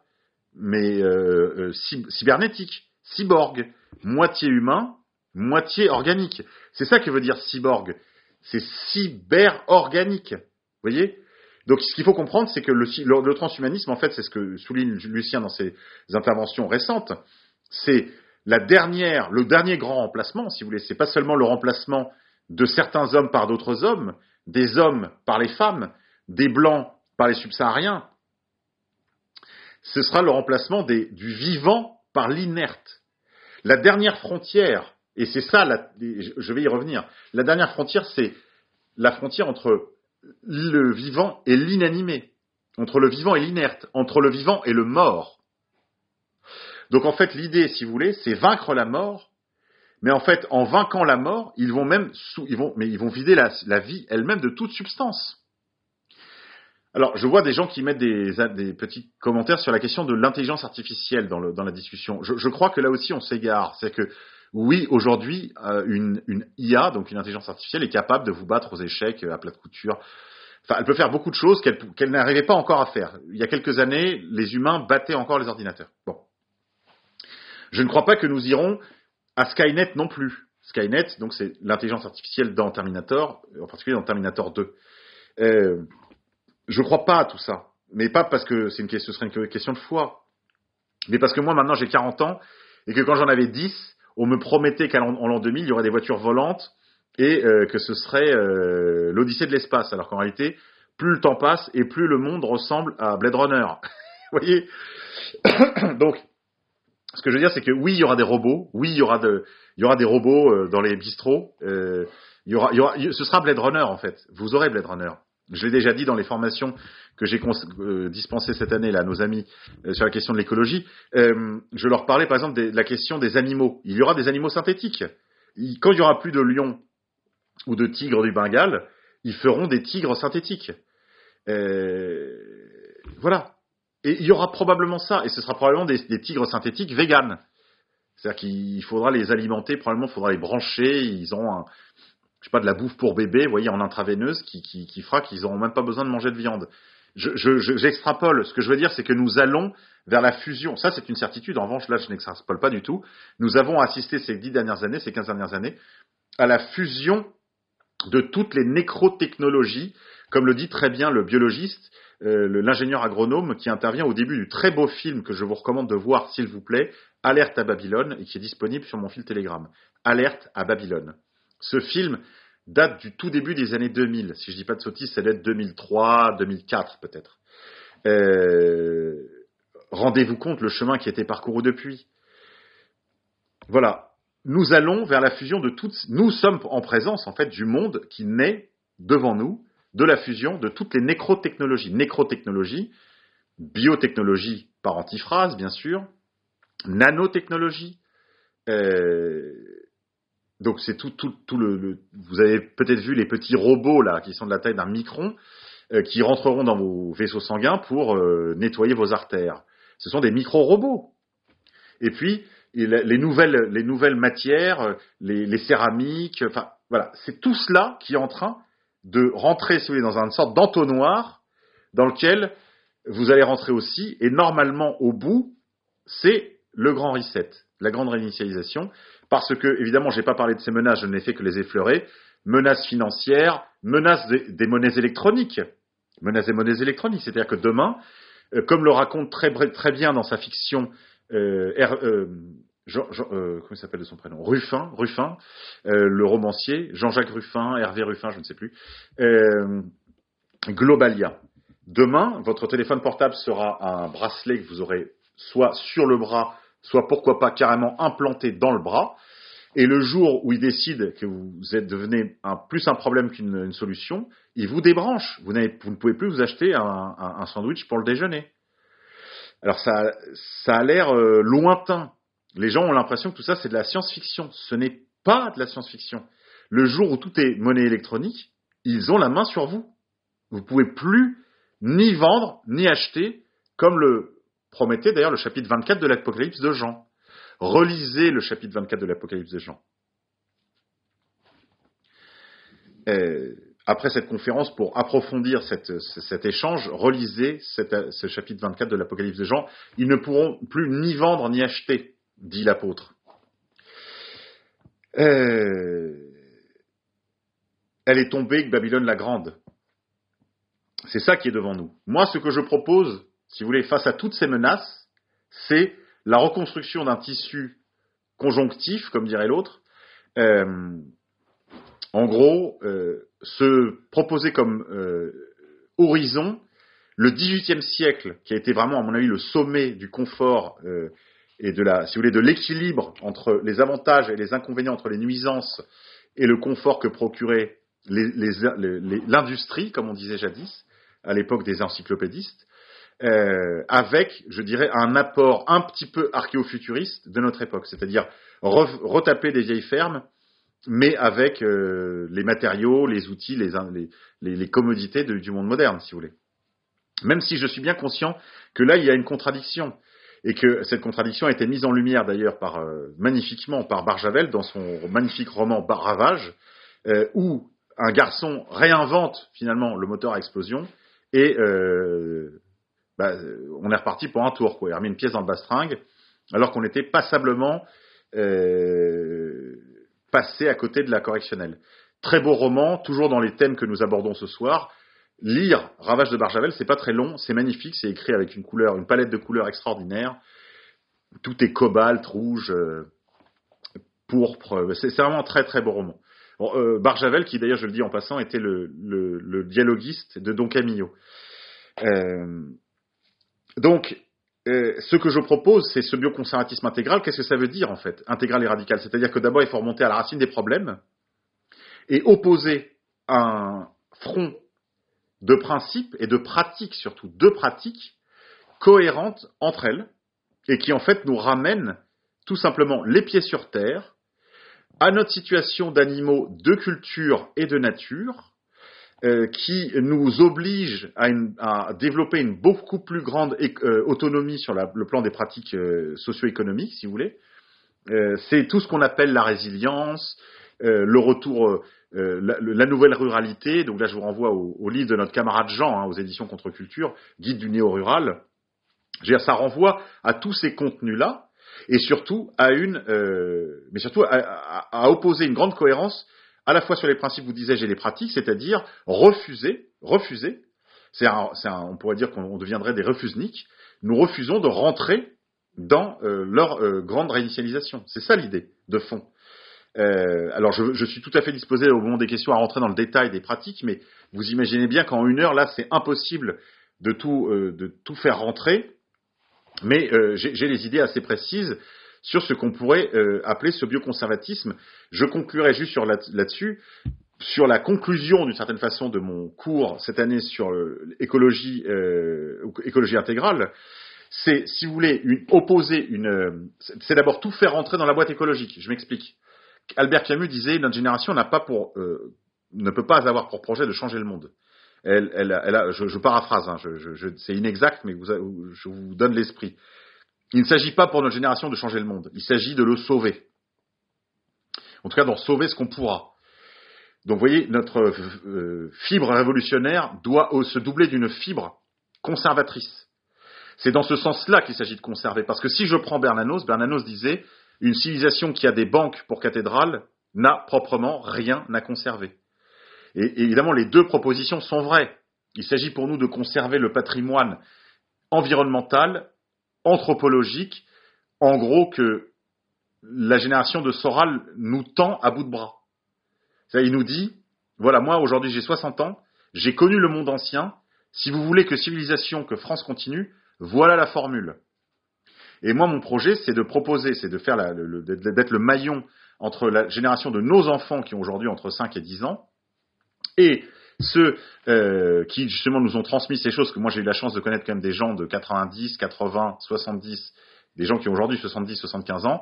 S1: mais euh, euh, cybernétique, cyborg, moitié humain, moitié organique. C'est ça que veut dire cyborg. C'est cyber-organique. Vous voyez? Donc ce qu'il faut comprendre, c'est que le, transhumanisme, en fait, c'est ce que souligne Lucien dans ses interventions récentes, c'est la dernière, le dernier grand remplacement, si vous voulez. C'est pas seulement le remplacement de certains hommes par d'autres hommes, des hommes par les femmes, des blancs par les subsahariens. Ce sera le remplacement du vivant par l'inerte. La dernière frontière, et c'est ça, je vais y revenir, la dernière frontière, c'est la frontière entre le vivant et l'inanimé, entre le vivant et l'inerte, entre le vivant et le mort. Donc en fait, l'idée, si vous voulez, c'est vaincre la mort, mais en fait, en vainquant la mort, ils vont même, ils vont, mais ils vont vider la, vie elle-même de toute substance. Alors, je vois des gens qui mettent des, petits commentaires sur la question de l'intelligence artificielle dans, la discussion. Je, crois que là aussi, on s'égare. C'est que oui, aujourd'hui, euh, une, IA, donc une intelligence artificielle, est capable de vous battre aux échecs euh, à plat de couture. Enfin, elle peut faire beaucoup de choses qu'elle n'arrivait pas encore à faire. Il y a quelques années, les humains battaient encore les ordinateurs. Je ne crois pas que nous irons à Skynet non plus. Skynet, donc c'est l'intelligence artificielle dans Terminator, en particulier dans Terminator 2. Euh, je ne crois pas à tout ça. Mais pas parce que c'est une question, ce serait une question de foi. Mais parce que moi, maintenant, j'ai 40 ans, et que quand j'en avais 10, on me promettait qu'en l'an 2000, il y aurait des voitures volantes et euh, que ce serait euh, l'Odyssée de l'espace. Alors qu'en réalité, plus le temps passe et plus le monde ressemble à Blade Runner. Vous voyez? Donc, ce que je veux dire, c'est que oui, il y aura des robots. Oui, il y aura, de, il y aura des robots euh, dans les bistrots. il y aura, il y aura, ce sera Blade Runner en fait. Vous aurez Blade Runner. Je l'ai déjà dit dans les formations que j'ai euh, dispensées cette année là, à nos amis euh, sur la question de l'écologie. Euh, je leur parlais par exemple de, la question des animaux. Il y aura des animaux synthétiques. quand il y aura plus de lions ou de tigres du Bengale, ils feront des tigres synthétiques. voilà. Et il y aura probablement ça, et ce sera probablement des, tigres synthétiques véganes. C'est-à-dire qu'il faudra les alimenter, probablement il faudra les brancher, ils auront un, je sais pas, de la bouffe pour bébé, vous voyez, en intraveineuse, qui, qui, fera qu'ils n'auront même pas besoin de manger de viande. J'extrapole. Je, Ce que je veux dire, c'est que nous allons vers la fusion. Ça, c'est une certitude. En revanche, là, je n'extrapole pas du tout. Nous avons assisté ces dix dernières années, ces quinze dernières années, à la fusion de toutes les nécrotechnologies, comme le dit très bien le biologiste, l'ingénieur agronome qui intervient au début du très beau film que je vous recommande de voir, s'il vous plaît, Alerte à Babylone, et qui est disponible sur mon fil Telegram. Alerte à Babylone. Ce film date du tout début des années 2000. Si je dis pas de sottises, ça doit être 2003, 2004 peut-être. Euh, rendez-vous compte le chemin qui a été parcouru depuis. Voilà. Nous allons vers la fusion de toutes. Nous sommes en présence en fait du monde qui naît devant nous de la fusion de toutes les nécrotechnologies. Nécrotechnologie, biotechnologie par antiphrase, bien sûr, nanotechnologie. Euh, donc c'est tout, le, Vous avez peut-être vu les petits robots là qui sont de la taille d'un micron euh, qui rentreront dans vos vaisseaux sanguins pour euh, nettoyer vos artères. Ce sont des micro-robots. Et puis les nouvelles, les nouvelles matières, les, les céramiques, enfin voilà, c'est tout cela qui est en train de rentrer, si vous voulez, dans une sorte d'entonnoir dans lequel vous allez rentrer aussi. Et normalement, au bout, c'est le grand reset, la grande réinitialisation, parce que, évidemment, je n'ai pas parlé de ces menaces, je n'ai fait que les effleurer. Menaces financières, menaces des, monnaies électroniques. Menaces des monnaies électroniques, c'est-à-dire que demain, euh, comme le raconte très, très bien dans sa fiction euh, euh, Jean, comment il s'appelle de son prénom? Ruffin, Ruffin le romancier, Jean-Jacques Ruffin, Hervé Ruffin, je ne sais plus, Globalia. Demain, votre téléphone portable sera un bracelet que vous aurez soit sur le bras, soit pourquoi pas carrément implanté dans le bras. Et le jour où il décide que vous êtes devenu un, plus un problème qu'une solution, il vous débranche. Vous, vous, ne pouvez plus vous acheter un, sandwich pour le déjeuner. Alors ça, ça a l'air euh, lointain. Les gens ont l'impression que tout ça c'est de la science-fiction. Ce n'est pas de la science-fiction. Le jour où tout est monnaie électronique, ils ont la main sur vous. Vous ne pouvez plus ni vendre ni acheter comme le promettait d'ailleurs le chapitre 24 de l'Apocalypse de Jean. Relisez le chapitre 24 de l'Apocalypse de Jean. après cette conférence, pour approfondir cet échange, relisez ce chapitre 24 de l'Apocalypse de Jean. Ils ne pourront plus ni vendre ni acheter, dit l'apôtre. Euh, elle est tombée, Babylone la Grande. C'est ça qui est devant nous. Moi, ce que je propose, si vous voulez, face à toutes ces menaces, c'est la reconstruction d'un tissu conjonctif, comme dirait l'autre. Euh, en gros, euh, se proposer comme horizon le XVIIIe siècle, qui a été vraiment, à mon avis, le sommet du confort et de la, si vous voulez, de l'équilibre entre les avantages et les inconvénients, entre les nuisances et le confort que procurait l'industrie, comme on disait jadis, à l'époque des encyclopédistes, euh, avec, je dirais, un apport un petit peu archéofuturiste de notre époque, c'est-à-dire retaper des vieilles fermes, mais avec euh, les matériaux, les outils, les, les, les commodités du monde moderne, si vous voulez. Même si je suis bien conscient que là, il y a une contradiction, et que cette contradiction a été mise en lumière d'ailleurs euh, magnifiquement par Barjavel dans son magnifique roman Ravage, où un garçon réinvente finalement le moteur à explosion, et euh, bah, on est reparti pour un tour. Quoi. Il a remis une pièce dans le bastringue, alors qu'on était passablement euh, passé à côté de la correctionnelle. Très beau roman, toujours dans les thèmes que nous abordons ce soir. Lire Ravage de Barjavel, c'est pas très long, c'est magnifique, c'est écrit avec une couleur, une palette de couleurs extraordinaire. Tout est cobalt, rouge, euh, pourpre. C'est vraiment un très très beau roman. Euh, Barjavel, qui d'ailleurs, je le dis en passant, était le, le, dialoguiste de Don Camillo. Euh, donc, euh, ce que je propose, c'est ce bioconservatisme intégral. Qu'est-ce que ça veut dire en fait, intégral et radical? C'est-à-dire que d'abord, il faut remonter à la racine des problèmes et opposer un front de principes et de pratiques, surtout deux pratiques cohérentes entre elles et qui en fait nous ramènent tout simplement les pieds sur terre à notre situation d'animaux de culture et de nature, euh, qui nous oblige à, développer une beaucoup plus grande euh, autonomie sur le plan des pratiques euh, socio-économiques, si vous voulez. c'est tout ce qu'on appelle la résilience, le retour, la, nouvelle ruralité. Donc là, je vous renvoie au, livre de notre camarade Jean, hein, aux éditions Contre-Culture, Guide du néo-rural. Ça renvoie à tous ces contenus-là, et surtout à une, euh, mais surtout à, opposer une grande cohérence à la fois sur les principes, vous disais, et les pratiques, c'est-à-dire refuser, refuser, on pourrait dire qu'on deviendrait des refusniks, nous refusons de rentrer dans euh, leur euh, grande réinitialisation. C'est ça l'idée de fond. Alors je, je, suis tout à fait disposé au moment des questions à rentrer dans le détail des pratiques, mais vous imaginez bien qu'en une heure, là, c'est impossible de tout, de tout faire rentrer. Mais euh, j'ai les idées assez précises sur ce qu'on pourrait euh, appeler ce bioconservatisme. Je conclurai juste là-dessus, sur la conclusion d'une certaine façon de mon cours cette année sur l'écologie euh, écologie intégrale. c'est, si vous voulez, une, opposer une, c'est d'abord tout faire rentrer dans la boîte écologique. Je m'explique. Albert Camus disait notre génération n'a pas pour, euh, ne peut pas avoir pour projet de changer le monde. Elle, elle, elle a, je, je paraphrase, hein, je, je, c'est inexact, mais vous, je vous donne l'esprit. Il ne s'agit pas pour notre génération de changer le monde. Il s'agit de le sauver. En tout cas, d'en sauver ce qu'on pourra. Donc, vous voyez, notre euh, fibre révolutionnaire doit se doubler d'une fibre conservatrice. C'est dans ce sens-là qu'il s'agit de conserver. Parce que si je prends Bernanos, Bernanos disait une civilisation qui a des banques pour cathédrales n'a proprement rien à conserver. Et évidemment, les deux propositions sont vraies. Il s'agit pour nous de conserver le patrimoine environnemental, anthropologique, en gros que la génération de Soral nous tend à bout de bras. Il nous dit, voilà, moi aujourd'hui j'ai 60 ans, j'ai connu le monde ancien, si vous voulez que civilisation, que France continue, voilà la formule. Et moi, mon projet, c'est de proposer, c'est de faire d'être le maillon entre la génération de nos enfants qui ont aujourd'hui entre 5 et 10 ans et ceux euh, qui justement nous ont transmis ces choses, que moi j'ai eu la chance de connaître quand même des gens de 90, 80, 70, des gens qui ont aujourd'hui 70, 75 ans,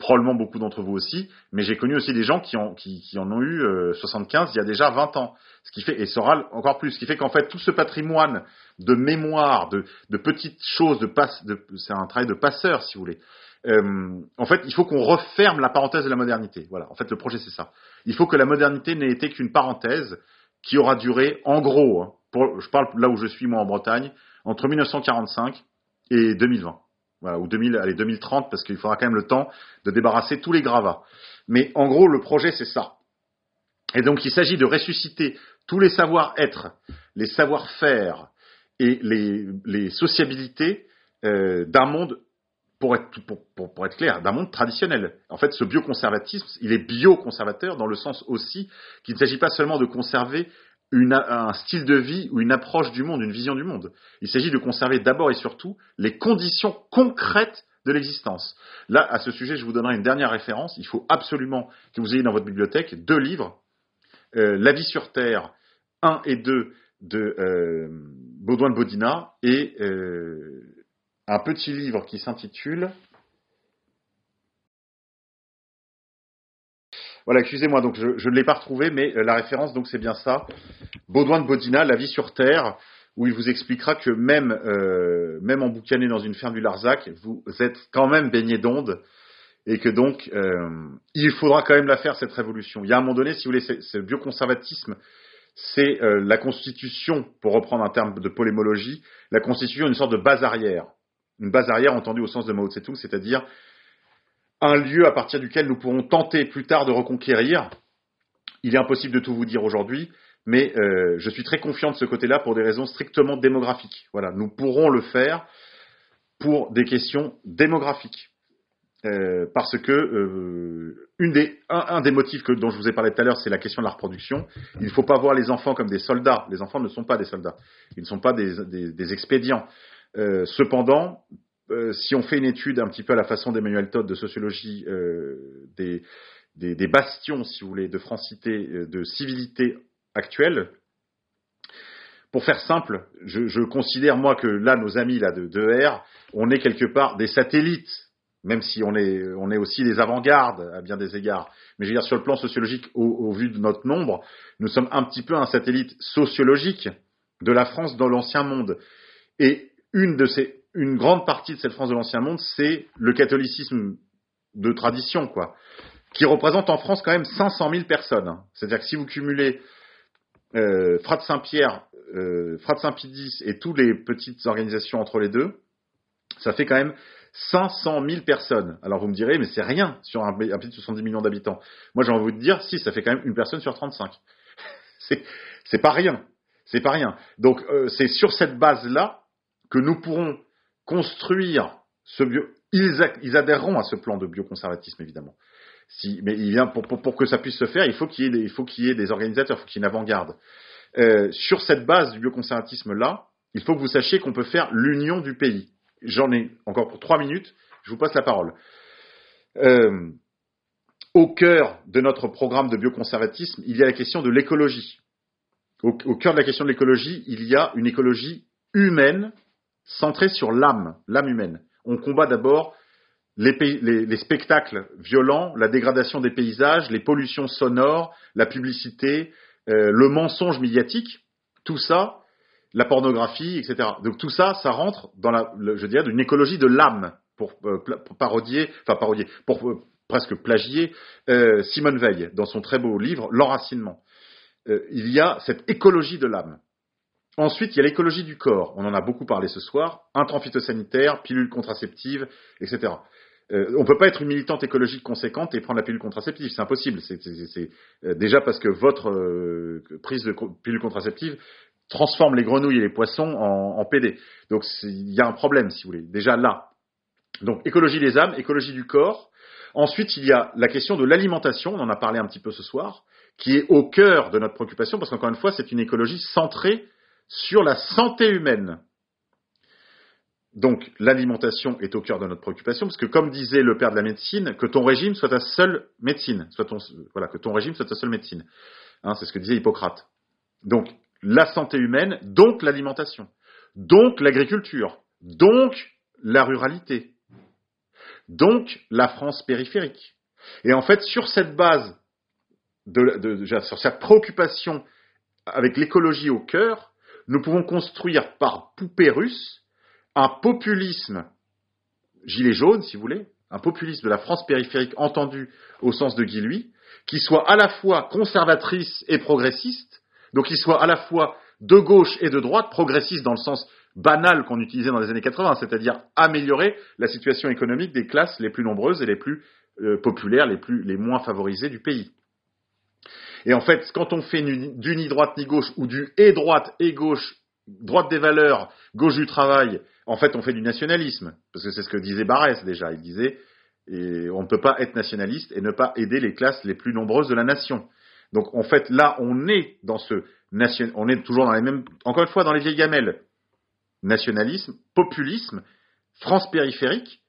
S1: probablement beaucoup d'entre vous aussi, mais j'ai connu aussi des gens qui, qui, qui en ont eu 75 euh, il y a déjà 20 ans, ce qui fait, et sera encore plus, ce qui fait qu'en fait tout ce patrimoine de mémoire, de, de petites choses, de passe, de, c'est un travail de passeur si vous voulez. Euh, en fait, il faut qu'on referme la parenthèse de la modernité. Voilà, en fait le projet c'est ça. Il faut que la modernité n'ait été qu'une parenthèse qui aura duré, en gros, hein, pour, je parle là où je suis moi en Bretagne, entre 1945 et 2020. Voilà, ou 2000, allez, 2030, parce qu'il faudra quand même le temps de débarrasser tous les gravats. Mais en gros, le projet, c'est ça. Et donc, il s'agit de ressusciter tous les savoir-être, les savoir-faire et les, sociabilités euh, d'un monde pour être, pour, pour, être clair, d'un monde traditionnel. En fait, ce bioconservatisme, il est bioconservateur dans le sens aussi qu'il ne s'agit pas seulement de conserver une, un style de vie ou une approche du monde, une vision du monde. Il s'agit de conserver d'abord et surtout les conditions concrètes de l'existence. Là, à ce sujet, je vous donnerai une dernière référence. Il faut absolument que vous ayez dans votre bibliothèque deux livres. Euh, La vie sur Terre 1 et 2 de euh, Baudouin de Bodina et euh, un petit livre qui s'intitule Voilà, excusez-moi, donc je, ne l'ai pas retrouvé, mais euh, la référence, donc c'est bien ça. Baudouin de Bodina, La vie sur Terre, où il vous expliquera que même, euh, même emboucané dans une ferme du Larzac, vous êtes quand même baigné d'ondes, et que donc euh, il faudra quand même la faire cette révolution. Il y a un moment donné, si vous voulez, ce bioconservatisme, c'est la constitution, pour reprendre un terme de polémologie, la constitution d'une sorte de base arrière une base arrière entendue au sens de Mao Tse-tung, c'est-à-dire un lieu à partir duquel nous pourrons tenter plus tard de reconquérir. Il est impossible de tout vous dire aujourd'hui, mais euh, je suis très confiant de ce côté-là pour des raisons strictement démographiques. Voilà, nous pourrons le faire pour des questions démographiques. Euh, parce que euh, une des, un, des motifs que, dont je vous ai parlé tout à l'heure, c'est la question de la reproduction. Il ne faut pas voir les enfants comme des soldats. Les enfants ne sont pas des soldats. Ils ne sont pas des, des, expédients. Cependant, euh, si on fait une étude un petit peu à la façon d'Emmanuel Todd de sociologie euh, des, des, bastions, si vous voulez, de francité, de civilité actuelle, pour faire simple, je, considère moi que là, nos amis là de, de R, on est quelque part des satellites, même si on est, on est aussi des avant-gardes à bien des égards. Mais je veux dire, sur le plan sociologique, au vu de notre nombre, nous sommes un petit peu un satellite sociologique de la France dans l'ancien monde. Et une de ces, une grande partie de cette France de l'ancien monde, c'est le catholicisme de tradition, quoi, qui représente en France quand même 500 000 personnes. C'est-à-dire que si vous cumulez euh, Frat Saint-Pierre, euh, Frat Saint-Pidis et toutes les petites organisations entre les deux, ça fait quand même 500 000 personnes. Alors vous me direz, mais c'est rien sur un, un pays de 70 millions d'habitants. Moi j'ai envie de dire, si, ça fait quand même une personne sur 35. c'est, c'est pas rien. C'est pas rien. Donc euh, c'est sur cette base-là que nous pourrons construire ce bio. Ils, adhéreront à ce plan de bioconservatisme, évidemment. Mais il vient pour, que ça puisse se faire, il faut qu'il y ait des, organisateurs, il faut qu'il y ait une avant-garde. Euh, sur cette base du bioconservatisme-là, il faut que vous sachiez qu'on peut faire l'union du pays. J'en ai encore pour trois minutes, je vous passe la parole. Euh, au cœur de notre programme de bioconservatisme, il y a la question de l'écologie. au cœur de la question de l'écologie, il y a une écologie humaine centré sur l'âme, l'âme humaine. On combat d'abord les, spectacles violents, la dégradation des paysages, les pollutions sonores, la publicité, euh, le mensonge médiatique, tout ça, la pornographie, etc. Donc tout ça, ça rentre dans la, je dirais, une écologie de l'âme, pour, euh, parodier, enfin parodier, pour euh, presque plagier Simone Veil dans son très beau livre L'enracinement. il y a cette écologie de l'âme. Ensuite, il y a l'écologie du corps. On en a beaucoup parlé ce soir. Intrants phytosanitaires, pilules contraceptives, etc. Euh, on ne peut pas être une militante écologique conséquente et prendre la pilule contraceptive, c'est impossible. C'est euh, déjà parce que votre euh, prise de pilule contraceptive transforme les grenouilles et les poissons en, en PD. Donc il y a un problème, si vous voulez. Déjà là. Donc écologie des âmes, écologie du corps. Ensuite, il y a la question de l'alimentation, on en a parlé un petit peu ce soir, qui est au cœur de notre préoccupation, parce qu'encore une fois, c'est une écologie centrée sur la santé humaine. Donc l'alimentation est au cœur de notre préoccupation, parce que comme disait le père de la médecine, que ton régime soit ta seule médecine, voilà, que ton régime soit ta seule médecine. Hein, c'est ce que disait Hippocrate. Donc la santé humaine, donc l'alimentation, donc l'agriculture, donc la ruralité, donc la France périphérique. Et en fait, sur cette base, de, sur cette préoccupation avec l'écologie au cœur, nous pouvons construire par poupée russe un populisme gilet jaune, si vous voulez, un populisme de la France périphérique entendu au sens de Guy Lui, qui soit à la fois conservatrice et progressiste, donc qui soit à la fois de gauche et de droite, progressiste dans le sens banal qu'on utilisait dans les années 80, c'est-à-dire améliorer la situation économique des classes les plus nombreuses et les plus euh, populaires, les, plus, les moins favorisées du pays. Et en fait, quand on fait du ni droite ni gauche, ou du et droite et gauche, droite des valeurs, gauche du travail, en fait, on fait du nationalisme, parce que c'est ce que disait Barès déjà. Il disait, on ne peut pas être nationaliste et ne pas aider les classes les plus nombreuses de la nation. Donc, en fait, là, on est dans ce nation, on est toujours dans les mêmes, encore une fois, dans les vieilles gamelles. Nationalisme, populisme, France périphérique,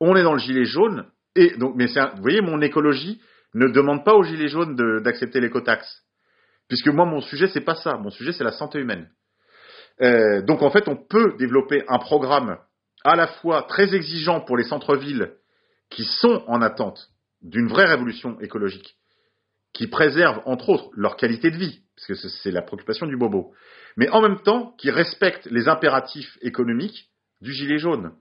S1: on est dans le gilet jaune, et donc, mais vous voyez, mon écologie ne demande pas aux gilets jaunes d'accepter l'écotaxe. Puisque moi, mon sujet, c'est pas ça. Mon sujet, c'est la santé humaine. Euh, donc en fait, on peut développer un programme à la fois très exigeant pour les centres-villes qui sont en attente d'une vraie révolution écologique, qui préserve entre autres leur qualité de vie, parce que c'est la préoccupation du bobo, mais en même temps qui respecte les impératifs économiques du gilet jaune.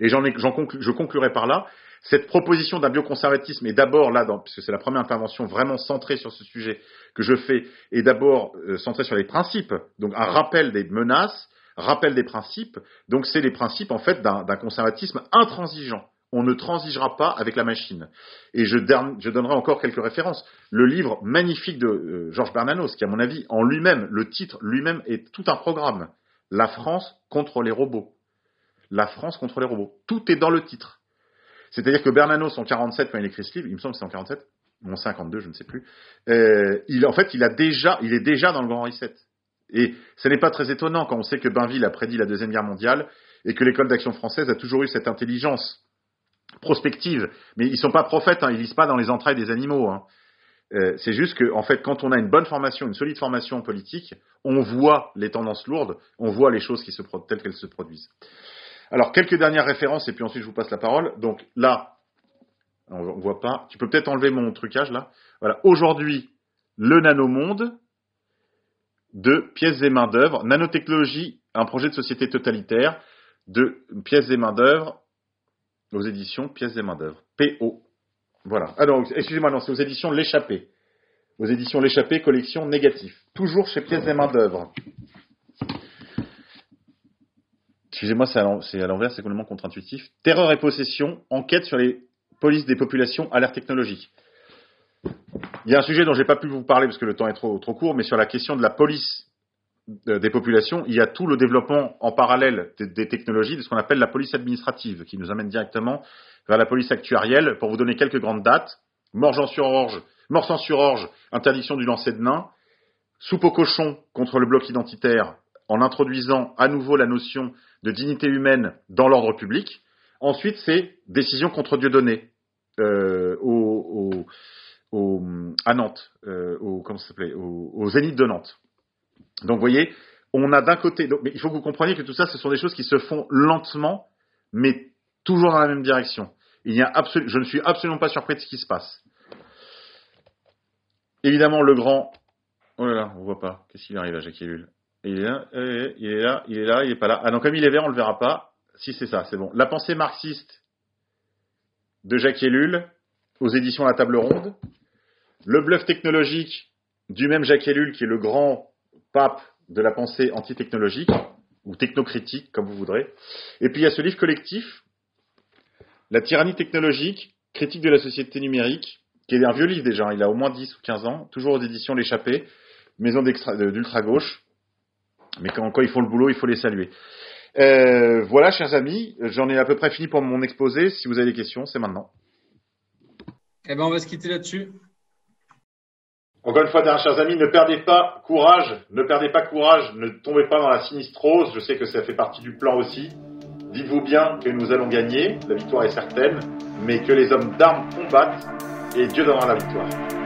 S1: Et j'en je conclurai par là, cette proposition d'un bioconservatisme est d'abord là, puisque c'est la première intervention vraiment centrée sur ce sujet que je fais, est d'abord euh, centrée sur les principes, donc un rappel des menaces, rappel des principes. Donc c'est les principes en fait d'un conservatisme intransigeant. On ne transigera pas avec la machine. Et je, donnerai encore quelques références. Le livre magnifique de euh, Georges Bernanos, qui à mon avis, en lui-même, le titre lui-même est tout un programme. La France contre les robots. La France contre les robots. Tout est dans le titre. C'est-à-dire que Bernanos en 47, quand il écrit ce livre, il me semble que c'est en 47, ou en 52, je ne sais plus, euh, il, en fait, il, a déjà, il est déjà dans le Grand Reset. Et ce n'est pas très étonnant quand on sait que Bainville a prédit la Deuxième Guerre mondiale et que l'école d'action française a toujours eu cette intelligence prospective. Mais ils ne sont pas prophètes, hein, ils lisent pas dans les entrailles des animaux. Hein. Euh, c'est juste que, en fait, quand on a une bonne formation, une solide formation politique, on voit les tendances lourdes, on voit les choses qui se, telles qu'elles se produisent. Alors, quelques dernières références, et puis ensuite je vous passe la parole. Donc là, on ne voit pas. Tu peux peut-être enlever mon trucage là. Voilà. Aujourd'hui, le nanomonde de pièces et main-d'œuvre. Nanotechnologie, un projet de société totalitaire de pièces et main-d'œuvre aux éditions pièces et main-d'œuvre. PO. Voilà. Ah non, excusez-moi, non, c'est aux éditions L'échappée. Aux éditions L'échappée, collection négative. Toujours chez pièces et main-d'œuvre. Excusez-moi, c'est à l'envers, c'est complètement contre-intuitif. Terreur et possession, enquête sur les polices des populations à l'ère technologique. Il y a un sujet dont je n'ai pas pu vous parler parce que le temps est trop, trop court, mais sur la question de la police euh, des populations, il y a tout le développement en parallèle des, technologies de ce qu'on appelle la police administrative, qui nous amène directement vers la police actuarielle. Pour vous donner quelques grandes dates, Morsan-sur-Orge, interdiction du lancer de nains, soupe au cochon contre le bloc identitaire, en introduisant à nouveau la notion de dignité humaine dans l'ordre public. Ensuite, c'est décision contre Dieudonné euh, au, à Nantes, euh, au, Zénith de Nantes. Donc, vous voyez, on a d'un côté, mais il faut que vous compreniez que tout ça, ce sont des choses qui se font lentement, mais toujours dans la même direction. Il y a absolu, je ne suis absolument pas surpris de ce qui se passe. Évidemment, le grand, oh là là, on voit pas. Qu'est-ce qui arrive à Jacques Ellul? Il est là, il est là, il est là, il est pas là. Ah non, comme il est vert, on le verra pas. Si c'est ça, c'est bon. La pensée marxiste de Jacques Ellul aux éditions La Table Ronde. Le bluff technologique du même Jacques Ellul, qui est le grand pape de la pensée antitechnologique, ou technocritique, comme vous voudrez. Et puis il y a ce livre collectif, La tyrannie technologique, critique de la société numérique, qui est un vieux livre déjà, il a au moins 10 ou 15 ans, toujours aux éditions L'échappée, maison d'ultra-gauche. Mais quand, quand, ils font le boulot, il faut les saluer. Euh, voilà, chers amis, j'en ai à peu près fini pour mon exposé. Si vous avez des questions, c'est maintenant.
S2: Eh ben, on va se quitter là-dessus.
S1: Encore une fois, chers amis, ne perdez pas courage, ne perdez pas courage, ne tombez pas dans la sinistrose. Je sais que ça fait partie du plan aussi. Dites-vous bien que nous allons gagner, la victoire est certaine, mais que les hommes d'armes combattent et Dieu donnera la victoire.